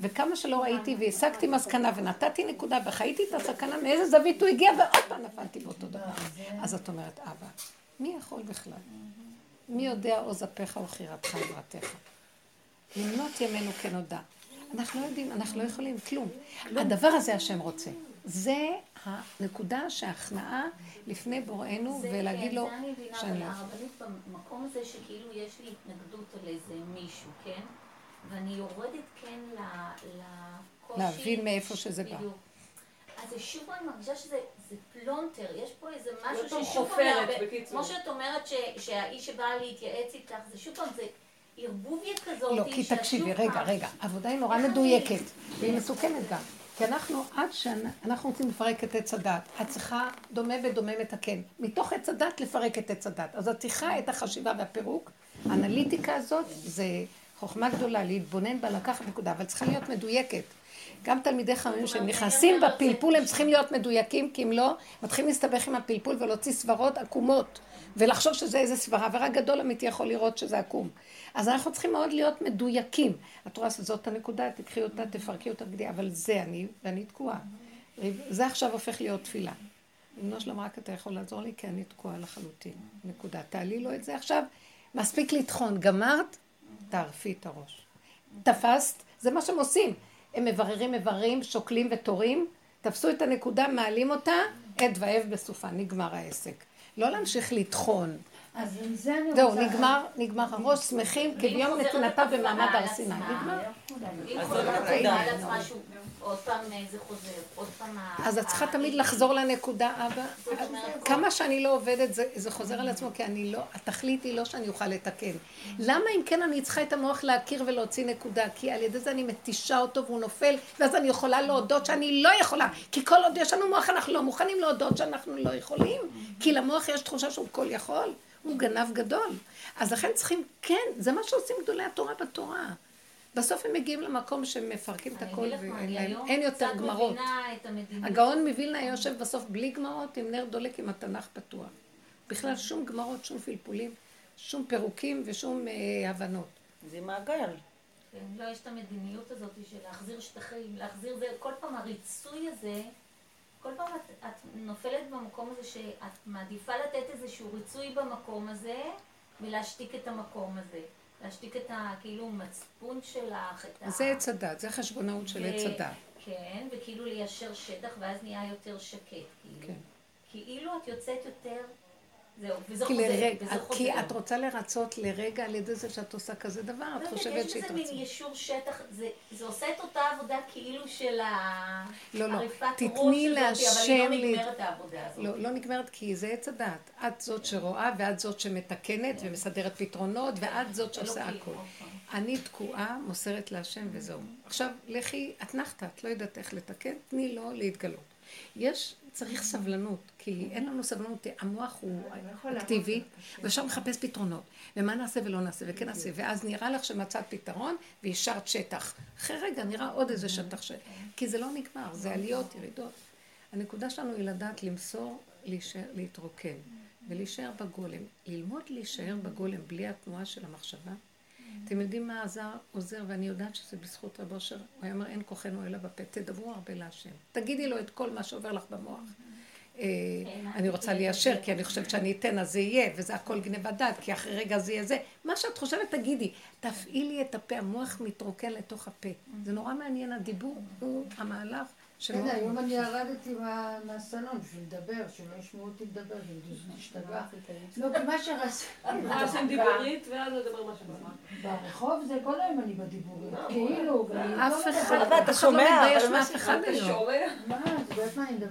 וכמה שלא ראיתי והשגתי מסקנה ונתתי נקודה וחייתי את הסכנה, מאיזה זווית הוא הגיע, ועוד פעם נפלתי באותו דבר. אז את אומרת, אבא, מי יכול בכלל? מי יודע עוז אפיך וחירתך עברתך? למנות ימינו כנודע. אנחנו לא יודעים, אנחנו לא יכולים, כלום. הדבר הזה השם רוצה. זה הנקודה שההכנעה לפני בוראנו ולהגיד לו שאני... הרבנית במקום הזה שכאילו יש לי התנגדות על איזה מישהו, כן? ואני יורדת כן לקושי... להבין מאיפה שזה בא. אז זה שוב אני מרגישה שזה פלונטר, יש פה איזה משהו ששוב פעם, כמו שאת אומרת שהאיש שבא להתייעץ איתך, זה שוב פעם, זה ערבוביה כזאת. לא, כי תקשיבי, רגע, רגע, עבודה היא נורא מדויקת, והיא מסוכנת גם. כי אנחנו, עד שאנחנו רוצים לפרק את עץ הדת, את צריכה דומה ודומה מתקן. מתוך עץ הדת לפרק את עץ הדת. אז את צריכה את החשיבה והפירוק. האנליטיקה הזאת זה חוכמה גדולה, להתבונן בה, לקחת נקודה, אבל צריכה להיות מדויקת. גם תלמידי חכמים שהם נכנסים בפלפול, הם צריכים להיות מדויקים, כי אם לא, מתחילים להסתבך עם הפלפול ולהוציא סברות עקומות, ולחשוב שזה איזה סברה, ורק גדול אמיתי יכול לראות שזה עקום. אז אנחנו צריכים מאוד להיות מדויקים. את רואה שזאת הנקודה, תקחי אותה, תפרקי אותה בגדי, אבל זה אני, ואני תקועה. זה עכשיו הופך להיות תפילה. אמנו שלום, רק אתה יכול לעזור לי, כי אני תקועה לחלוטין. נקודה. תעלי לו את זה עכשיו, מספיק לטחון. גמרת, תערפי את הראש. תפסת, זה מה שהם עושים. הם מבררים, מבררים, שוקלים ותורים, תפסו את הנקודה, מעלים אותה, עת ואב בסופה, נגמר העסק. לא להמשיך לטחון. אז עם זה אני רוצה... זהו, נגמר, נגמר הראש, שמחים, כביום נתינתה במעמד הר סיני. נגמר. אז את צריכה תמיד לחזור לנקודה, אבא. כמה שאני לא עובדת, זה חוזר על עצמו, כי אני לא, התכלית היא לא שאני אוכל לתקן. למה אם כן אני צריכה את המוח להכיר ולהוציא נקודה? כי על ידי זה אני מתישה אותו והוא נופל, ואז אני יכולה להודות שאני לא יכולה. כי כל עוד יש לנו מוח, אנחנו לא מוכנים להודות שאנחנו לא יכולים. כי למוח יש תחושה שהוא כל יכול. הוא גנב גדול. אז לכן צריכים, כן, זה מה שעושים גדולי התורה בתורה. בסוף הם מגיעים למקום שהם מפרקים את הכל ואין להם, אין יותר גמרות. הגאון מווילנה יושב בסוף בלי גמרות עם נר דולק עם התנ"ך פתוח. בכלל שום גמרות, שום פלפולים, שום פירוקים ושום אה, הבנות. זה מעגל. כן, לא, יש את המדיניות הזאת של להחזיר שטחים, להחזיר זה, כל פעם הריצוי הזה, כל פעם את, את נופלת במקום הזה שאת מעדיפה לתת איזשהו ריצוי במקום הזה ולהשתיק את המקום הזה. להשתיק את הכאילו מצפון שלך, את ה... זה עץ הדת, זה חשבונאות של עץ הדת. כן, וכאילו ליישר שטח ואז נהיה יותר שקט, כאילו. כן. כאילו את יוצאת יותר זהו, וזה חוזר, וזה חוזר. כי את רוצה לרצות לרגע על ידי זה שאת עושה כזה דבר, את לא חושבת שהיא תרצה. יש בזה מין יישור שטח, זה עושה את אותה עבודה כאילו של לא, לא, תתני להשם... אבל היא לא נגמרת העבודה הזאת. לא, לא נגמרת כי זה עץ הדעת. את זאת שרואה, ואת זאת שמתקנת ומסדרת פתרונות, ואת זאת שעושה הכול. אוקיי. אני תקועה, מוסרת להשם וזהו. עכשיו, לכי, את נחת, את לא יודעת איך לתקן, תני לו להתגלות. יש צריך סבלנות, כי אין לנו סבלנות, המוח הוא אקטיבי, ואפשר לחפש פתרונות. ומה נעשה ולא נעשה, וכן נעשה, ואז נראה לך שמצאת פתרון, והשארת שטח. אחרי רגע נראה עוד איזה שטח ש... כי זה לא נגמר, זה עליות, ירידות. הנקודה שלנו היא לדעת למסור, להתרוקן, ולהישאר בגולם. ללמוד להישאר בגולם בלי התנועה של המחשבה. אתם יודעים מה עזר, עוזר, ואני יודעת שזה בזכות רב אושר, הוא היה אומר, אין כוחנו אלא בפה, תדברו הרבה להשם. תגידי לו את כל מה שעובר לך במוח. אה, אני רוצה ליישר, כי אני חושבת שאני אתן, אז זה יהיה, וזה הכל גניבת דעת, כי אחרי רגע זה יהיה זה. מה שאת חושבת, תגידי. תפעילי את הפה, המוח מתרוקן לתוך הפה. זה נורא מעניין, הדיבור הוא המהלך כן, היום אני ירדתי מהסלון בשביל לדבר, שלא ישמעו אותי לדבר, תשתגע. לא, כי מה שרציתי... עושים דיבורית ואז לדבר מה שבא. ברחוב זה כל היום אני בדיבורים. כאילו, אף לא אחד, אתה שומע, אבל מאף אחד היום. מה, זה באמת מה אני מדבר.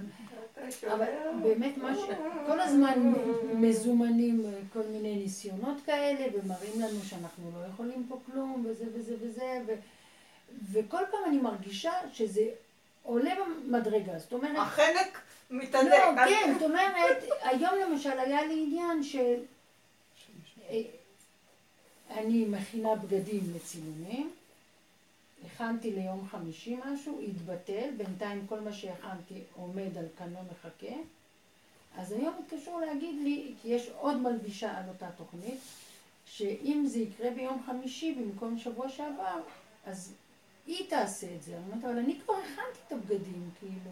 אבל באמת מה ש... כל הזמן מזומנים כל מיני ניסיונות כאלה, ומראים לנו שאנחנו לא יכולים פה כלום, וזה וזה וזה, וכל פעם אני מרגישה שזה עולה במדרגה, זאת אומרת... החנק מתענק. לא, כן, זאת אומרת, היום למשל היה לי עניין של... אה, אני מכינה בגדים לצילומים, הכנתי ליום חמישי משהו, התבטל, בינתיים כל מה שהכנתי עומד על כנו מחכה. אז היום התקשרו להגיד לי, כי יש עוד מלבישה על אותה תוכנית, שאם זה יקרה ביום חמישי במקום שבוע שעבר, אז היא תעשה את זה. אני אומרת, אבל אני כבר הכנתי את הבגדים, כאילו...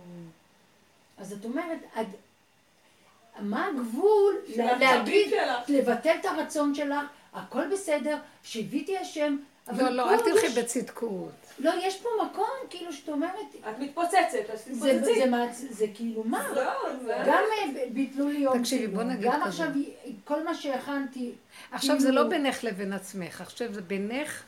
אז את אומרת, עד... מה הגבול להגיד, לבטל את הרצון שלך, הכל בסדר, שיוויתי השם, לא, לא, אל תלכי יש... בצדקות. לא, יש פה מקום, כאילו, שאת אומרת... את מתפוצצת, אז תתפוצצי. זה, זה, זה, זה כאילו, מה? לא, זה... גם אה, ביטלו לי יום תקשיבי, בוא נגיד גם עכשיו, כל מה שהכנתי... עכשיו זה לא כאילו- בינך לבין עצמך, עכשיו זה בינך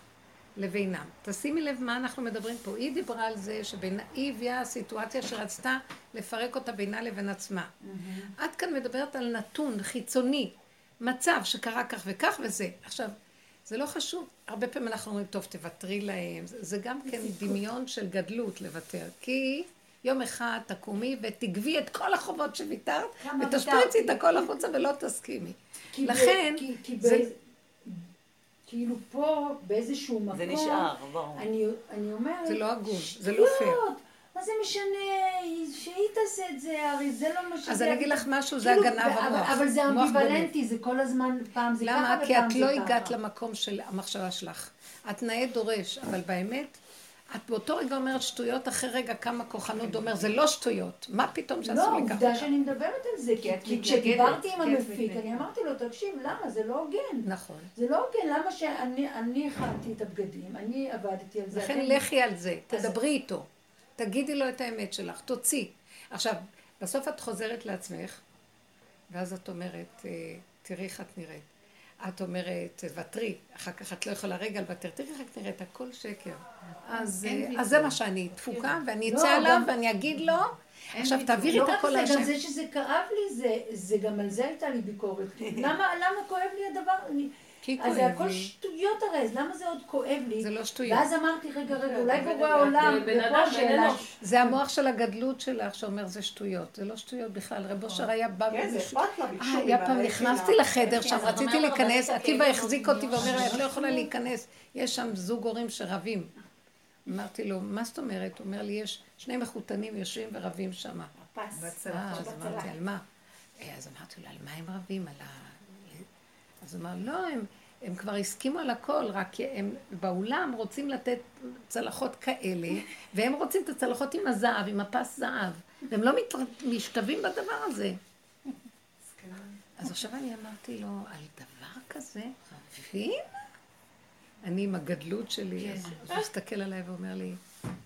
לבינם. תשימי לב מה אנחנו מדברים פה. היא דיברה על זה שהיא הביאה סיטואציה שרצתה לפרק אותה בינה לבין עצמה. את כאן מדברת על נתון חיצוני, מצב שקרה כך וכך וזה. עכשיו, זה לא חשוב. הרבה פעמים אנחנו אומרים, טוב, תוותרי להם. זה, זה גם כן דמיון של גדלות לוותר. כי יום אחד תקומי ותגבי את כל החובות שוויתרת, ותשפריצי את הכל החוצה ולא תסכימי. לכן, כי, כי זה... כאילו פה באיזשהו מקום, זה נשאר, ברור. אני, אני אומרת, זה לא הגון, זה לא פייר. מה זה משנה, שהיא תעשה את זה, הרי זה לא משנה. אז אני אגיד לך משהו, זה כאילו, הגנב המוח. אבל זה אמביוולנטי, זה כל הזמן, פעם זה ככה ופעם זה ככה. למה? כי את לא הגעת למקום של המחשבה שלך. את נאה דורש, אבל באמת, את באותו רגע אומרת שטויות, אחרי רגע כמה כוחנות אומר, זה לא שטויות, מה פתאום שעשו לי ככה? לא, עובדה שאני מדברת על זה, כי כשדיברתי עם המפיק, אני אמרתי לו, תקשיב, למה? זה לא הוגן. נכון. זה לא הוגן, למה שאני הכנתי את הבגדים, אני עבדתי על זה. לכן לכי על זה, תדברי איתו, תגידי לו את האמת שלך, תוציא. עכשיו, בסוף את חוזרת לעצמך, ואז את אומרת, אה, תראי איך את נראית. את אומרת, תוותרי, אחר כך את לא יכולה רגע לוותר, תראי איך את נראית, הכל שקר. אז, אה, אז זה מה שאני דפוקה, כן. ואני לא, אצא עליו ואני אגיד לו, עכשיו תעבירי את הכל להשם. לא רק זה, גם זה שזה כאב לי, זה, זה גם על זה הייתה לי ביקורת. למה, למה כואב לי הדבר? אני, אז זה הכל שטויות הרי, אז למה זה עוד כואב לי? זה לא שטויות. ואז אמרתי, רגע, רגע, אולי בורא העולם, ופה השאלה... זה המוח של הגדלות שלך שאומר זה שטויות. זה לא שטויות בכלל. רב אושר היה בא... כן, זה אכפת לה, ביקשו. היה פעם, נכנסתי לחדר שם, רציתי להיכנס, עקיבא החזיק אותי ואומר לי, את לא *laughs* יכולה להיכנס. יש שם זוג הורים שרבים. אמרתי לו, מה זאת אומרת? הוא אומר לי, יש שני מחותנים יושבים ורבים שם. אה, אז אמרתי, על מה? אז אמרתי לו, על מה הם רבים? על ה... אז הוא אמר, לא, הם, הם כבר הסכימו על הכל, רק הם באולם רוצים לתת צלחות כאלה, והם רוצים את הצלחות עם הזהב, עם הפס זהב, והם לא מת, משתווים בדבר הזה. אז עכשיו אני אמרתי לו, על דבר כזה, רבים? אני עם הגדלות שלי, אז הוא מסתכל עליי ואומר לי,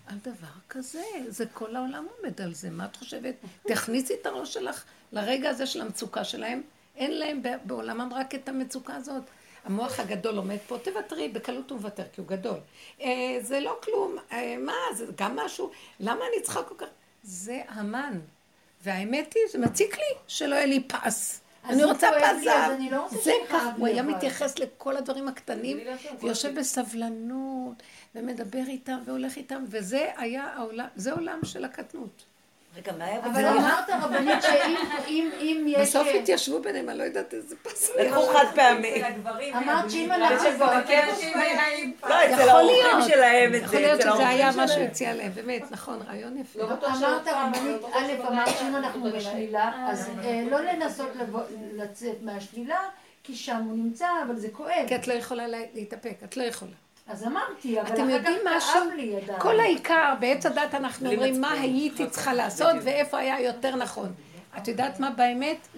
על דבר כזה, זה כל העולם עומד על זה, מה את חושבת? תכניסי את הראש שלך לרגע הזה של המצוקה שלהם, אין להם בעולמם רק את המצוקה הזאת. המוח הגדול עומד פה, תוותרי, בקלות הוא מוותר, כי הוא גדול. אה, זה לא כלום, אה, מה, זה גם משהו, למה אני צריכה כל כך... זה המן. והאמת היא, זה מציק לי שלא יהיה לי פס. אני רוצה פס זהב. לא זה ככה, הוא היה מתייחס לכל הדברים הקטנים, ויושב בסבלנות, ומדבר איתם, והולך איתם, וזה היה העולם, זה עולם של הקטנות. רגע, מה היה אבל אמרת רבנית שאם יש... בסוף התיישבו ביניהם, אני לא יודעת איזה פס. לקחו חד פעמי. אמרת שאם אנחנו... לא, אצל ההורים שלהם את זה. יכול להיות שזה היה מה שהוא הציע להם, באמת, נכון, רעיון יפה. אמרת רבנית, א', אמרת שאם אנחנו בשלילה, אז לא לנסות לצאת מהשלילה, כי שם הוא נמצא, אבל זה כואב. כי את לא יכולה להתאפק, את לא יכולה. אז אמרתי, אבל אחר כך כאב לי עדיין. כל העיקר, בעץ הדת אנחנו אומרים מה הייתי צריכה לעשות ואיפה היה יותר נכון. את יודעת מה באמת?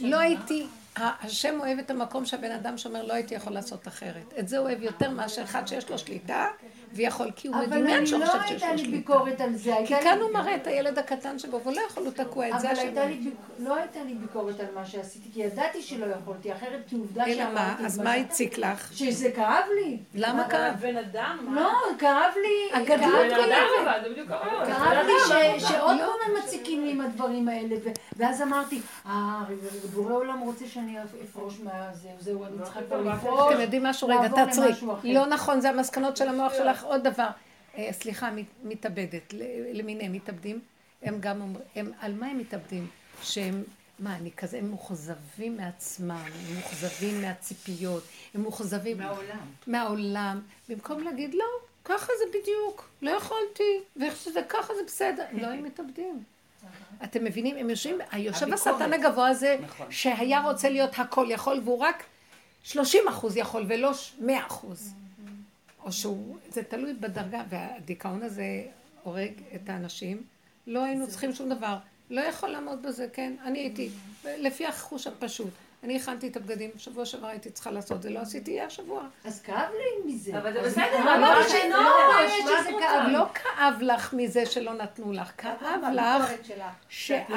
לא הייתי, השם אוהב את המקום שהבן אדם שאומר לא הייתי יכול לעשות אחרת. את זה הוא אוהב יותר מאשר אחד שיש לו שליטה ויכול, כי הוא מדמיין שהוא חושב שיש לו שליטה. אבל אני לא הייתה לי ביקורת על זה. כי כאן הוא מראה את הילד הקטן שבו, והוא לא יכול, הוא תקוע את זה. אבל לא הייתה לי ביקורת על מה שעשיתי, כי ידעתי שלא יכולתי, אחרת כי עובדה שאמרתי... אלא מה? אז מה הציק לך? שזה כאב לי. למה כאב? בן אדם? לא, כאב לי... הגדלות גונבת. כאב לי שעוד פעם הם מציקים לי עם הדברים האלה, ואז אמרתי, אה, בורא עולם רוצה שאני אפרוש מהזה, זהו, אני צריכה כבר לפרוש. אתם יודעים משהו? רגע, תעצרי. לא נכון, זה המסקנות של המוח שלך. עוד דבר, אה, סליחה, מתאבדת, למיניהם מתאבדים, הם גם אומרים, על מה הם מתאבדים? שהם, מה, אני כזה, הם מאוכזבים מעצמם, הם מאוכזבים מהציפיות, הם מאוכזבים מהעולם. מהעולם, במקום להגיד, לא, ככה זה בדיוק, לא יכולתי, ואיך שזה ככה זה בסדר, לא, הם מתאבדים. אתם מבינים? הם יושבים, יושב השטן הגבוה הזה, נכון. שהיה רוצה להיות הכל יכול, והוא רק 30 אחוז יכול, ולא 100 אחוז. או שהוא, זה תלוי בדרגה, והדיכאון הזה הורג את האנשים, לא היינו צריכים שום דבר. לא יכול לעמוד בזה, כן? אני הייתי, לפי החוש הפשוט. אני הכנתי את הבגדים, שבוע שעבר הייתי צריכה לעשות, זה לא עשיתי, יהיה השבוע. אז כאב לי מזה. אבל זה בסדר, אמרתי שנורא, לא כאב לך מזה שלא נתנו לך, כאב לך שאת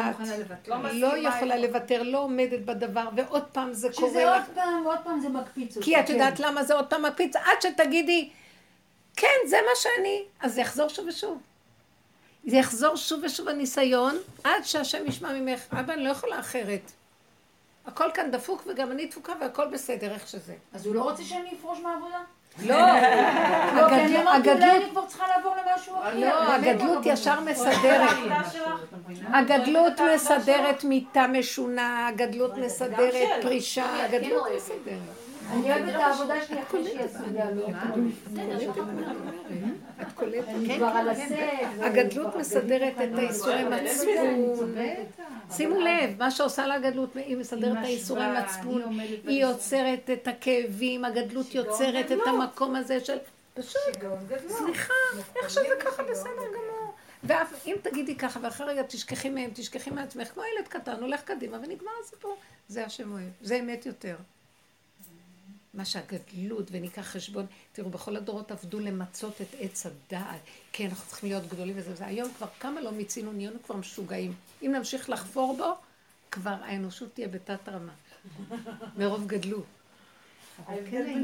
לא יכולה לוותר, לא עומדת בדבר, ועוד פעם זה קורה לך. שזה עוד פעם, עוד פעם זה מקפיץ אותי. כי את יודעת למה זה עוד פעם מקפיץ? עד שתגידי, כן, זה מה שאני, אז זה יחזור שוב ושוב. זה יחזור שוב ושוב הניסיון, עד שהשם ישמע ממך, אבא, אני לא יכולה אחרת. הכל כאן דפוק וגם אני דפוקה והכל בסדר, איך שזה. אז הוא לא רוצה שאני אפרוש מהעבודה? לא, הגדלות. לא, הגדלות ישר מסדרת. הגדלות מסדרת מיטה משונה, הגדלות מסדרת פרישה, הגדלות מסדרת. אני אוהבת את העבודה שלי אחרי שיעשו גלות. את קולטת? כבר על הסט. הגדלות מסדרת את האיסורי מצפון. שימו לב, מה שעושה לה הגדלות, היא מסדרת את האיסורי מצפון, היא יוצרת את הכאבים, הגדלות יוצרת את המקום הזה של... פשוט, סליחה, איך שזה ככה בסדר גמור. ואם תגידי ככה, ואחרי רגע תשכחי מהם, תשכחי מעצמך, כמו ילד קטן, הולך קדימה ונגמר הסיפור. זה השם אוהב, זה אמת יותר. מה שהגדלות, וניקח חשבון, תראו, בכל הדורות עבדו למצות את עץ הדעת. כן, אנחנו צריכים להיות גדולים וזה וזה. היום כבר כמה לא מיצינו, נהיינו כבר משוגעים. אם נמשיך לחפור בו, כבר האנושות תהיה בתת רמה. *laughs* מרוב גדלות.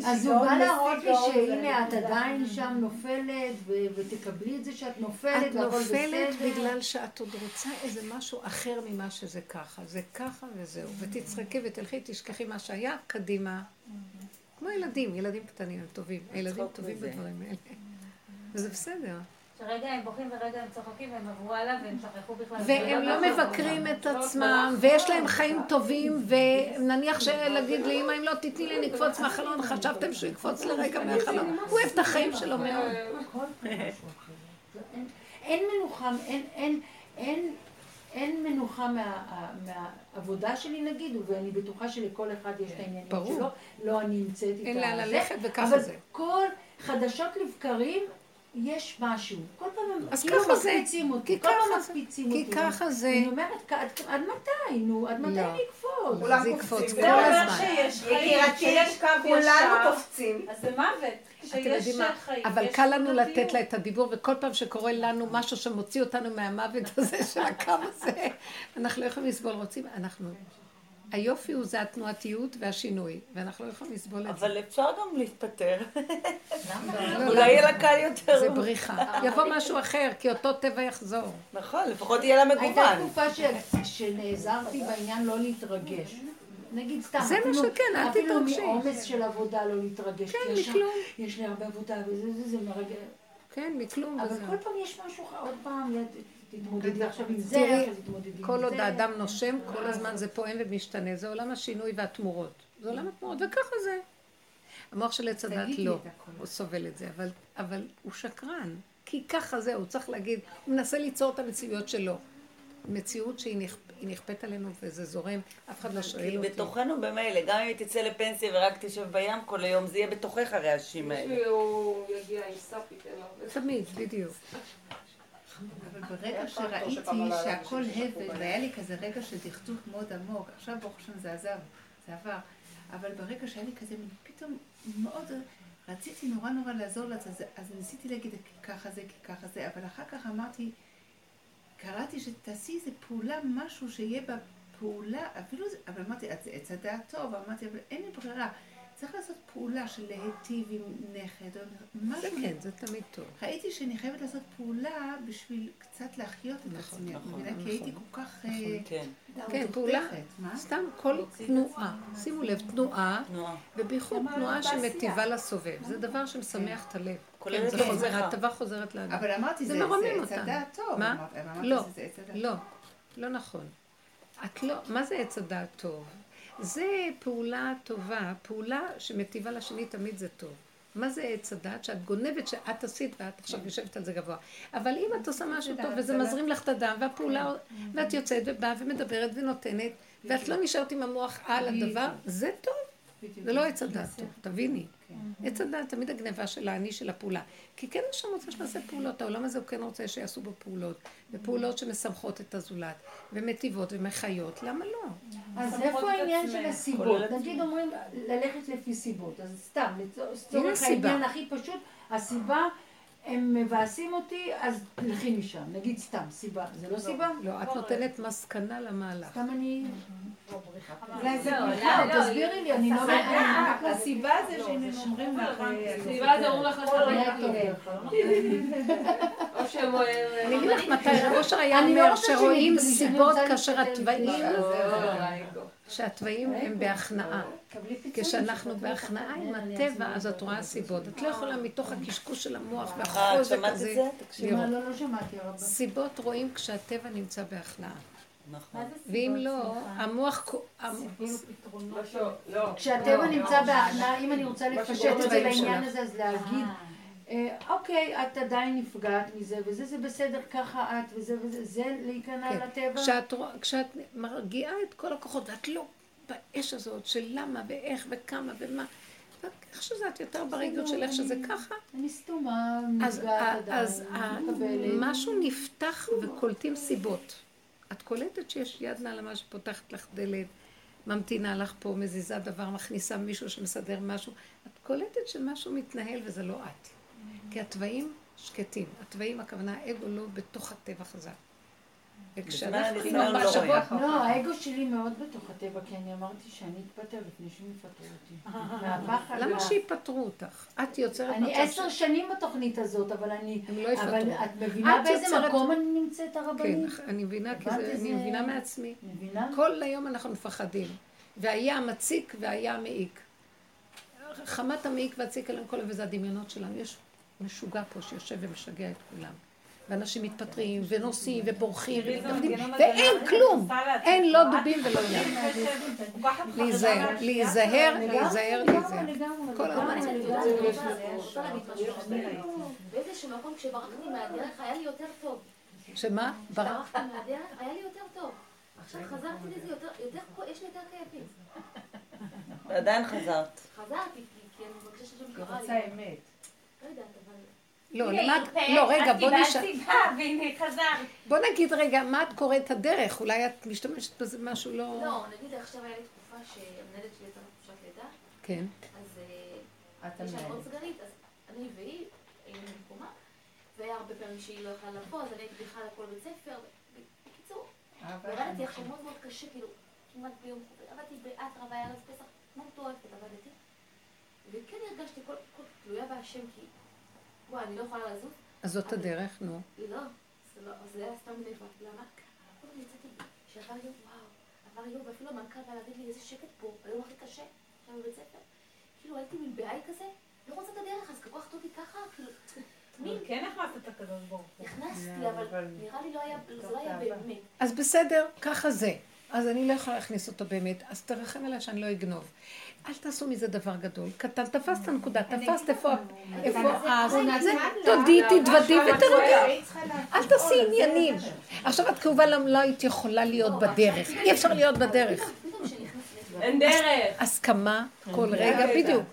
אז הוא בא להראות לי שהנה את עדיין שם נופלת ותקבלי את זה שאת נופלת והכל בסדר. את נופלת בגלל שאת עוד רוצה איזה משהו אחר ממה שזה ככה. זה ככה וזהו. ותצחקי ותלכי, תשכחי מה שהיה, קדימה. כמו ילדים, ילדים קטנים, הם טובים. הילדים טובים בדברים האלה. *laughs* וזה בסדר. שרגע הם בוכים ורגע הם צוחקים והם עברו הלאה והם שכחו בכלל. והם לא מבקרים את עצמם, ויש להם חיים טובים, ונניח שלהגיד לאמא, אם לא תתני לי, נקפוץ מהחלון, חשבתם שהוא יקפוץ לרגע מהחלון. הוא אוהב את החיים שלו מאוד. *laughs* אין מנוחה, אין... אין מנוחה מה, מהעבודה שלי נגיד, ואני בטוחה שלכל אחד יש את העניינים שלו, לא אני נמצאת איתה. אין לאן ללכת וככה זה. אבל כל חדשות לבקרים יש משהו. כל פעם הם כאילו מקפיצים אותי, כל פעם מקפיצים אותי. כי ככה זה. אני אומרת, עד מתי? נו, עד מתי לא. אני אקפוץ? כולם קופצים כל הזמן. יקירתי, יש קו כולנו קופצים. אז זה מוות. אתם יודעים מה, אבל קל לנו לתת לה את הדיבור, וכל פעם שקורה לנו משהו שמוציא אותנו מהמוות הזה של הקו הזה, אנחנו לא יכולים לסבול, רוצים, אנחנו... היופי הוא זה התנועתיות והשינוי, ואנחנו לא יכולים לסבול את זה. אבל אפשר גם להתפטר. אולי יהיה לה קל יותר. זה בריחה. יבוא משהו אחר, כי אותו טבע יחזור. נכון, לפחות יהיה לה מגוון. הייתה תקופה שנעזרתי בעניין לא להתרגש. נגיד סתם, זה מה שכן, אל תתרגשי. אפילו מעומס של עבודה לא להתרגש. כן, מכלום. יש לי הרבה עבודה וזה, זה, זה מרגש. כן, מכלום. אבל כל פעם יש משהו, עוד פעם, תתמודדי עכשיו עם זה, עכשיו תתמודדי עם זה. כל עוד האדם נושם, כל הזמן זה פועם ומשתנה. זה עולם השינוי והתמורות. זה עולם התמורות, וככה זה. המוח של עץ הדת לא, הוא סובל את זה, אבל, אבל הוא שקרן. כי ככה זה, הוא צריך להגיד, הוא מנסה ליצור את המציאויות שלו. מציאות שהיא נכפית עלינו וזה זורם, אף אחד לא שואל אותי. כי בתוכנו במילא, גם אם היא תצא לפנסיה ורק תשב בים כל היום, זה יהיה בתוכך הרעשים האלה. מישהו יגיע עם סאפי, כן, תמיד, בדיוק. אבל ברגע שראיתי שהכל הבל, והיה לי כזה רגע של דכדוך מאוד עמוק, עכשיו ברוך השם זה עזב, זה עבר, אבל ברגע שהיה לי כזה, פתאום מאוד, רציתי נורא נורא לעזור לזה, אז ניסיתי להגיד ככה זה, ככה זה, אבל אחר כך אמרתי, קראתי שתעשי איזה פעולה, משהו שיהיה בפעולה, אפילו זה, אבל אמרתי, זה עץ הדעת טוב, אמרתי, אבל אין לי ברירה. צריך לעשות פעולה של להיטיב עם נכד, או משהו. זה כן, זה תמיד טוב. ראיתי שאני חייבת לעשות פעולה בשביל קצת להחיות את נכון, עצמי, נכון, כי נכון. הייתי כל כך... נכון, אה, כן. כן, פעולה, סתם כל תנועה, שימו לב, תנועה, ובייחוד תנועה שמטיבה לסובב, זה דבר שמשמח את הלב. כן, זה חוזר, ההטבה חוזרת לאדם. אבל אמרתי, זה עץ הדעת טוב. מה? לא, לא, לא נכון. את לא, מה זה עץ הדעת טוב? זה פעולה טובה, פעולה שמטיבה לשני תמיד זה טוב. מה זה עץ הדת? שאת גונבת שאת עשית ואת עכשיו יושבת על זה גבוה. אבל אם את עושה משהו טוב וזה מזרים לך את הדם והפעולה, ואת יוצאת ובאה ומדברת ונותנת, ואת לא נשארת עם המוח על הדבר, זה טוב. זה לא עץ הדת תביני. עץ הדת תמיד הגניבה של האני של הפעולה. כי כן השם רוצה שנעשה פעולות, העולם הזה הוא כן רוצה שיעשו בו פעולות, ופעולות שמשמחות את הזולת, ומטיבות ומחיות, למה לא? אז איפה העניין של הסיבות? נגיד אומרים ללכת לפי סיבות, אז סתם, לצורך העניין הכי פשוט, הסיבה הם מבאסים אותי, אז תלכי משם. נגיד סתם, סיבה. זה לא סיבה? לא, את נותנת מסקנה למהלך. סתם אני... אולי זה לא, לא, תסבירי לי, אני לא יודעת. הסיבה זה שהם אומרים לך... סיבה זה אומרים לך או שהם... אני אגיד לך מתי רב אושר היה אומר שרואים סיבות כאשר התוואים... שהתוואים הם בהכנעה. כשאנחנו בהכנעה עם הטבע, אז את רואה סיבות. את לא יכולה מתוך הקשקוש של המוח והחוזק הזה לראות. סיבות רואים כשהטבע נמצא בהכנעה. ואם לא, המוח... כשהטבע נמצא בהכנעה, אם אני רוצה לפשט את זה לעניין הזה, אז להגיד... אוקיי, את עדיין נפגעת מזה, וזה זה בסדר, ככה את, וזה וזה, זה להיכנע לטבע. כשאת מרגיעה את כל הכוחות, ואת לא באש הזאת של למה ואיך וכמה ומה, איך שזה, את יותר ברגעות של איך שזה ככה. אני סתומה, נפגעת עדיין, אז משהו נפתח וקולטים סיבות. את קולטת שיש יד נעלמה שפותחת לך דלת, ממתינה לך פה, מזיזה דבר, מכניסה מישהו שמסדר משהו. את קולטת שמשהו מתנהל וזה לא את. כי התוואים שקטים. התוואים, הכוונה, האגו לא בתוך הטבע חזק. וכשאנחנו עם המחשבות... לא, האגו שלי מאוד בתוך הטבע, כי אני אמרתי שאני אתפטר לפני שהם יפטרו אותי. *laughs* מהפחד. למה שיפטרו אותך? את יוצרת... אני עשר שנים בתוכנית הזאת, אבל אני... הם לא יפטרו. אבל את מבינה באיזה מקום אני נמצאת, הרבנית? כן, אני מבינה, כי אני מבינה מעצמי. כל היום אנחנו מפחדים. והיה מציק והיה מעיק. חמת המעיק והציק עליהם כל וזה הדמיונות שלנו. יש משוגע פה שיושב ומשגע את כולם. ואנשים מתפטרים, ונוסעים, ובורחים, ואין כלום. אין לא דובים ולא ים. להיזהר, להיזהר, להיזהר, להיזהר. כל הזמן באיזשהו מקום כשברחתי מהדרך היה לי יותר טוב. שמה? ברחתי מהדרך היה לי יותר טוב. עכשיו חזרתי לזה יותר, יש לי יותר כאבים. ועדיין חזרת. חזרתי, כי אני מבקשת ששם קרא לי. היא רוצה אמת. לא יודעת. לא, למה... לא, רגע, בוא נשאל... והנה חזר. בוא נגיד רגע, מה את קוראת הדרך? אולי את משתמשת בזה משהו לא... לא, נגיד עכשיו היה לי תקופה שהמנהלת שלי יצאה לחופשת לידה. כן. אז יש לנו עוד סגנית, אז אני והיא היינו במקומה, והיה הרבה פעמים שהיא לא יכלה לבוא, אז אני הייתי בכלל לכל בית ספר. בקיצור, ירדתי עכשיו מאוד מאוד קשה, כאילו, כמעט ביום חובה. עבדתי באטרה והיה רז פסח, כמו מטורפת עבדתי. וכן הרגשתי כל תלויה בהשם, כי בוא, אני לא יכולה לזוז. אז זאת הדרך, נו. לא, זה היה סתם לבד. למה? כל הזמן יצאתי, שעבר יום, וואו, עבר יום, ואפילו המנכ"ל בא להגיד לי איזה שקט פה, היום הכי קשה, עכשיו בבית ספר. כאילו הייתי מין בעי כזה, לא רוצה את הדרך, אז כל כך אותי ככה, כאילו... מין... כן הכנסת את הקדוש ברוך הוא. נכנסתי, אבל נראה לי לא היה, זה לא היה באמת. אז בסדר, ככה זה. אז אני לא יכולה להכניס אותו באמת, אז תרחם עליי שאני לא אגנוב. אל תעשו מזה דבר גדול. קטן, תפסת נקודה, תפסת איפה, איפה אז, תודי, תתוודי ותרדי. אל תעשי עניינים. עכשיו את כאובה לא היית יכולה להיות בדרך. אי אפשר להיות בדרך. אין דרך. הסכמה כל רגע, בדיוק.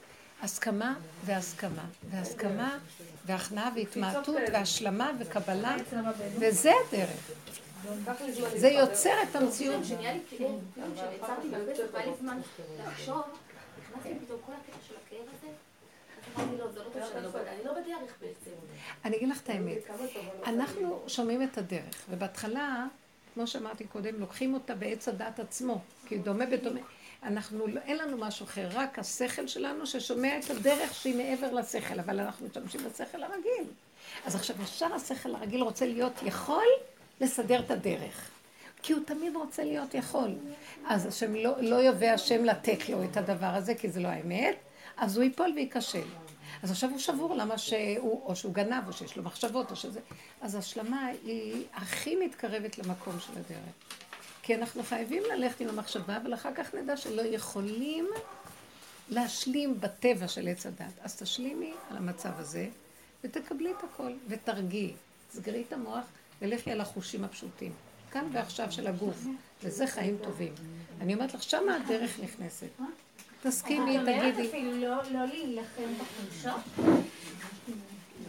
הסכמה והסכמה, והסכמה והכנעה והתמעטות והשלמה וקבלה, וזה הדרך. זה יוצר את המציאות. אני אגיד לך את האמת, אנחנו שומעים את הדרך, ובהתחלה, כמו שאמרתי קודם, לוקחים אותה בעץ הדת עצמו, כי דומה בדומה. אנחנו, אין לנו משהו אחר, רק השכל שלנו ששומע את הדרך שהיא מעבר לשכל, אבל אנחנו משתמשים בשכל הרגיל. אז עכשיו ישר השכל הרגיל רוצה להיות יכול לסדר את הדרך. כי הוא תמיד רוצה להיות יכול. אז השם לא, לא יבוא השם לתת לו את הדבר הזה, כי זה לא האמת, אז הוא ייפול וייכשל. אז עכשיו הוא שבור, למה שהוא, או שהוא גנב, או שיש לו מחשבות, או שזה... אז השלמה היא הכי מתקרבת למקום של הדרך. כי אנחנו חייבים ללכת עם המחשבה, אבל אחר כך נדע שלא יכולים להשלים בטבע של עץ הדת. אז תשלימי על המצב הזה, ותקבלי את הכל, ותרגיעי. סגרי את המוח, ולכי על החושים הפשוטים. כאן ועכשיו של הגוף, וזה חיים טובים. אני אומרת לך, שמה הדרך נכנסת. תסכימי, תגידי. אפילו לא, לא להילחם בחולשות?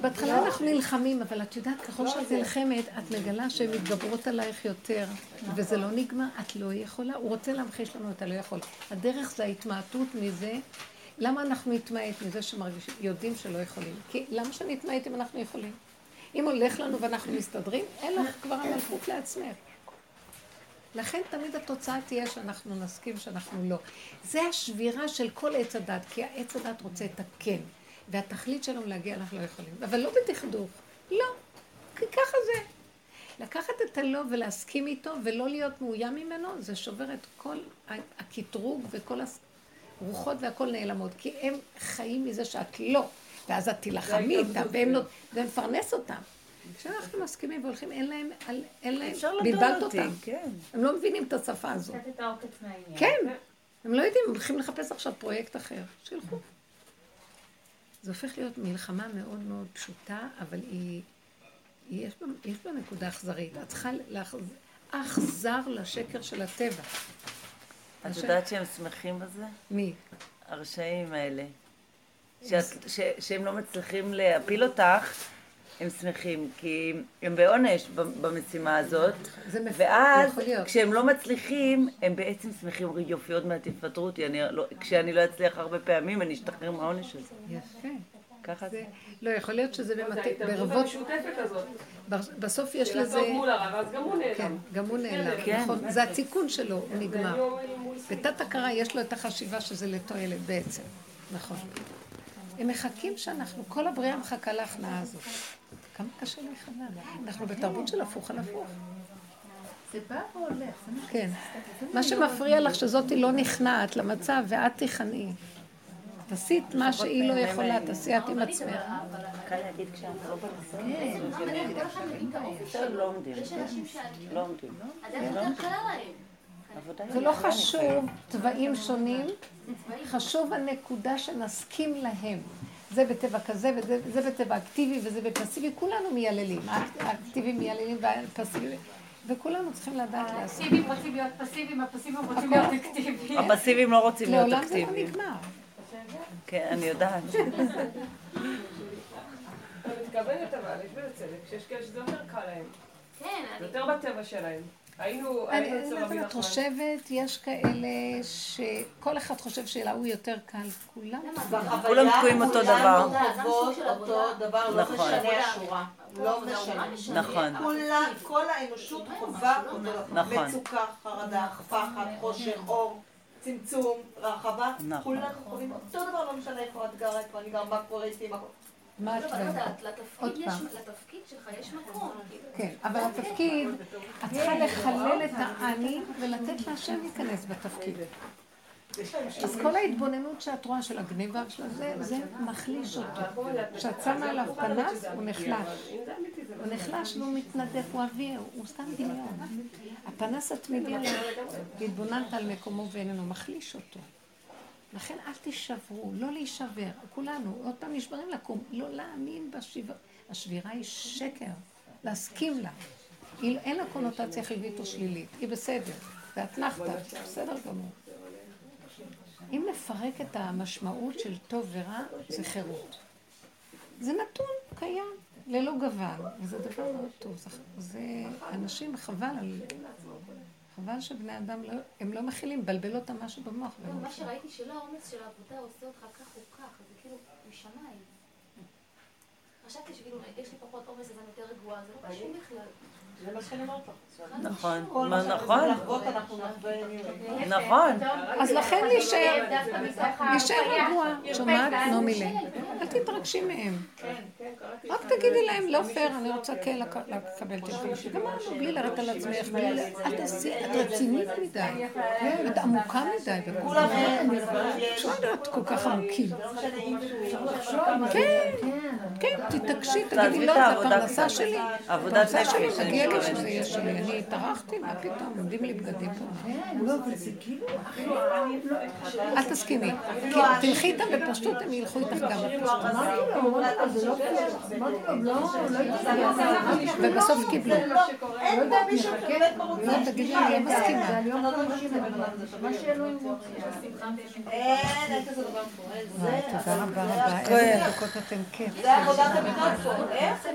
בהתחלה אנחנו נלחמים, אבל את יודעת, ככל לא, שאת נלחמת, את מגלה שהן מתגברות עלייך יותר, וזה לא נגמר, את לא יכולה. הוא רוצה להמחיש לנו, אתה לא יכול. הדרך זה ההתמעטות מזה. למה אנחנו נתמעט מזה שיודעים שלא יכולים? כי למה שנתמעט אם אנחנו יכולים? אם הולך לנו ואנחנו מסתדרים, אין לך כבר המלכות לעצמך. לכן תמיד התוצאה תהיה שאנחנו נסכים שאנחנו לא. זה השבירה של כל עץ הדת, כי העץ הדת רוצה את הכן, והתכלית שלנו להגיע אנחנו לא יכולים. אבל לא בדכדוך, לא, כי ככה זה. לקחת את הלא ולהסכים איתו ולא להיות מאוים ממנו, זה שובר את כל הקטרוג וכל הרוחות והכל נעלמות, כי הם חיים מזה שאת לא. ואז את תילחמי איתם, וזה מפרנס אותם. כשאנחנו מסכימים והולכים, אין להם, אין להם, בלבלת אותם. כן. הם לא מבינים את השפה הזאת. קצת את העוקץ מהעניין. כן, הם לא יודעים, הם הולכים לחפש עכשיו פרויקט אחר. שילכו. זה הופך להיות מלחמה מאוד מאוד פשוטה, אבל היא, יש בה, יש בה נקודה אכזרית. את צריכה אכזר לשקר של הטבע. את יודעת שהם שמחים בזה? מי? הרשעים האלה. שאת, ש, שהם לא מצליחים להפיל אותך, הם שמחים, כי הם בעונש במשימה הזאת, ואז כשהם לא מצליחים, הם בעצם שמחים, אומרים יופי, עוד מעט יפטרו אותי, לא, כשאני לא אצליח הרבה פעמים, אני אשתחרר מהעונש הזה. יפה. ככה זה. לא, יכול להיות שזה ברבות... ההתערבות המשותפת הזאת. בסוף יש לזה... כן, גם הוא נעלם, כן. נכון. זה התיקון שלו, הוא נגמר. בתת הכרה יש לו את החשיבה שזה לתועלת בעצם. נכון. הם מחכים שאנחנו, כל הבריאה מחכה להכנעה הזאת. כמה קשה להיכנע. אנחנו בתרבות של הפוך על הפוך. זה בא והולך. כן. מה שמפריע לך שזאתי לא נכנעת למצב ואת תיכנעי. תעשי את מה שהיא לא יכולה, תעשי את עם עצמך. קל להגיד כשאנחנו לא בניסיון. לא עומדים. לא עומדים. זה לא חשוב צבעים שונים, חשוב הנקודה שנסכים להם. זה בטבע כזה וזה בטבע אקטיבי וזה בפסיבי, כולנו מייללים. האקטיבים מייללים והפסיבי. וכולנו צריכים לדעת לעשות. פסיביים רוצים להיות פסיביים, הפסיביים רוצים להיות אקטיביים. הפסיביים לא רוצים להיות אקטיביים. לעולם זה לא נגמר. כן, אני יודעת. אני מתכוונת אבל, יש בזה צדק, שיש כאלה שזה יותר קל להם. כן. יותר בטבע שלהם. היינו, היינו אצל רבי נחמן. את חושבת, יש כאלה שכל אחד חושב שלהוא יותר קל, כולם. כולם תקועים אותו דבר. לא נכון. השורה. לא משנה. נכון. כל האנושות חובה. נכון. מצוקה, חרדה, פחד, חושך, אור. צמצום, רחבה, נכון. כולנו חווים אותו דבר, לא משנה איפה את גרה, איפה אני גרה, מה קורה איתי, מה קורה. מה את יודעת? לתפקיד שלך יש מקום. כן, אבל התפקיד, את צריכה לחלל את האני ולתת להשם להיכנס בתפקיד. אז כל ההתבוננות שאת רואה של הגניבה של זה, זה מחליש אותו. כשאת שמה עליו פנס, הוא נחלש. הוא נחלש והוא מתנדף, הוא אוויר, הוא סתם דמיון. הפנס התמידי עליו, והתבוננת על מקומו ואיננו, מחליש אותו. לכן אל תישברו, לא להישבר. כולנו, עוד פעם נשברים לקום, לא להאמין בשבירה. השבירה היא שקר, להסכים לה. אין לה קונוטציה חיובית או שלילית, היא בסדר. ואתנחתא, בסדר גמור. אם נפרק את המשמעות של טוב ורע, זה חירות. זה נתון קיים, ללא גוון, וזה דבר מאוד טוב. זה, זה אנשים, חבל על... חבל שבני אדם לא, הם לא מכילים, בלבל אותם משהו במוח. מה שראיתי שלא העומס של העבודה עושה אותך כך או כך, זה כאילו משמיים. חשבתי שכאילו, יש לי פחות עומס אז אני יותר רגועה, זה לא קשור בכלל. זה מה שאני אומרת לך. נכון, נכון. נכון. אז לכן להישאר, להישאר רגוע. שומעת? נעמי אל תתרגשי מהם. רק תגידי להם, לא פייר, אני רוצה כן לקבל את זה. גמרנו, בלי לרדת על עצמך, אל תעשי, את רצינית מדי. את עמוקה מדי. אפשר להיות כל כך עמוקים. כן, כן, תתעקשי, תגידי, לא, זה הפרנסה שלי. עבודת נפש. תגידי לי שזה יהיה שלי. אני טרחתי, מה פתאום, עומדים לי בגדים פה. אל תסכימי. תלכי איתם בפשטות, הם ילכו איתך גם בפשטות. ובסוף קיבלו. לא, תגידי, אני לא מסכימה. תודה רבה רבה. איזה דקות אתם כיף. זה עבודת הביטוי פה. איך?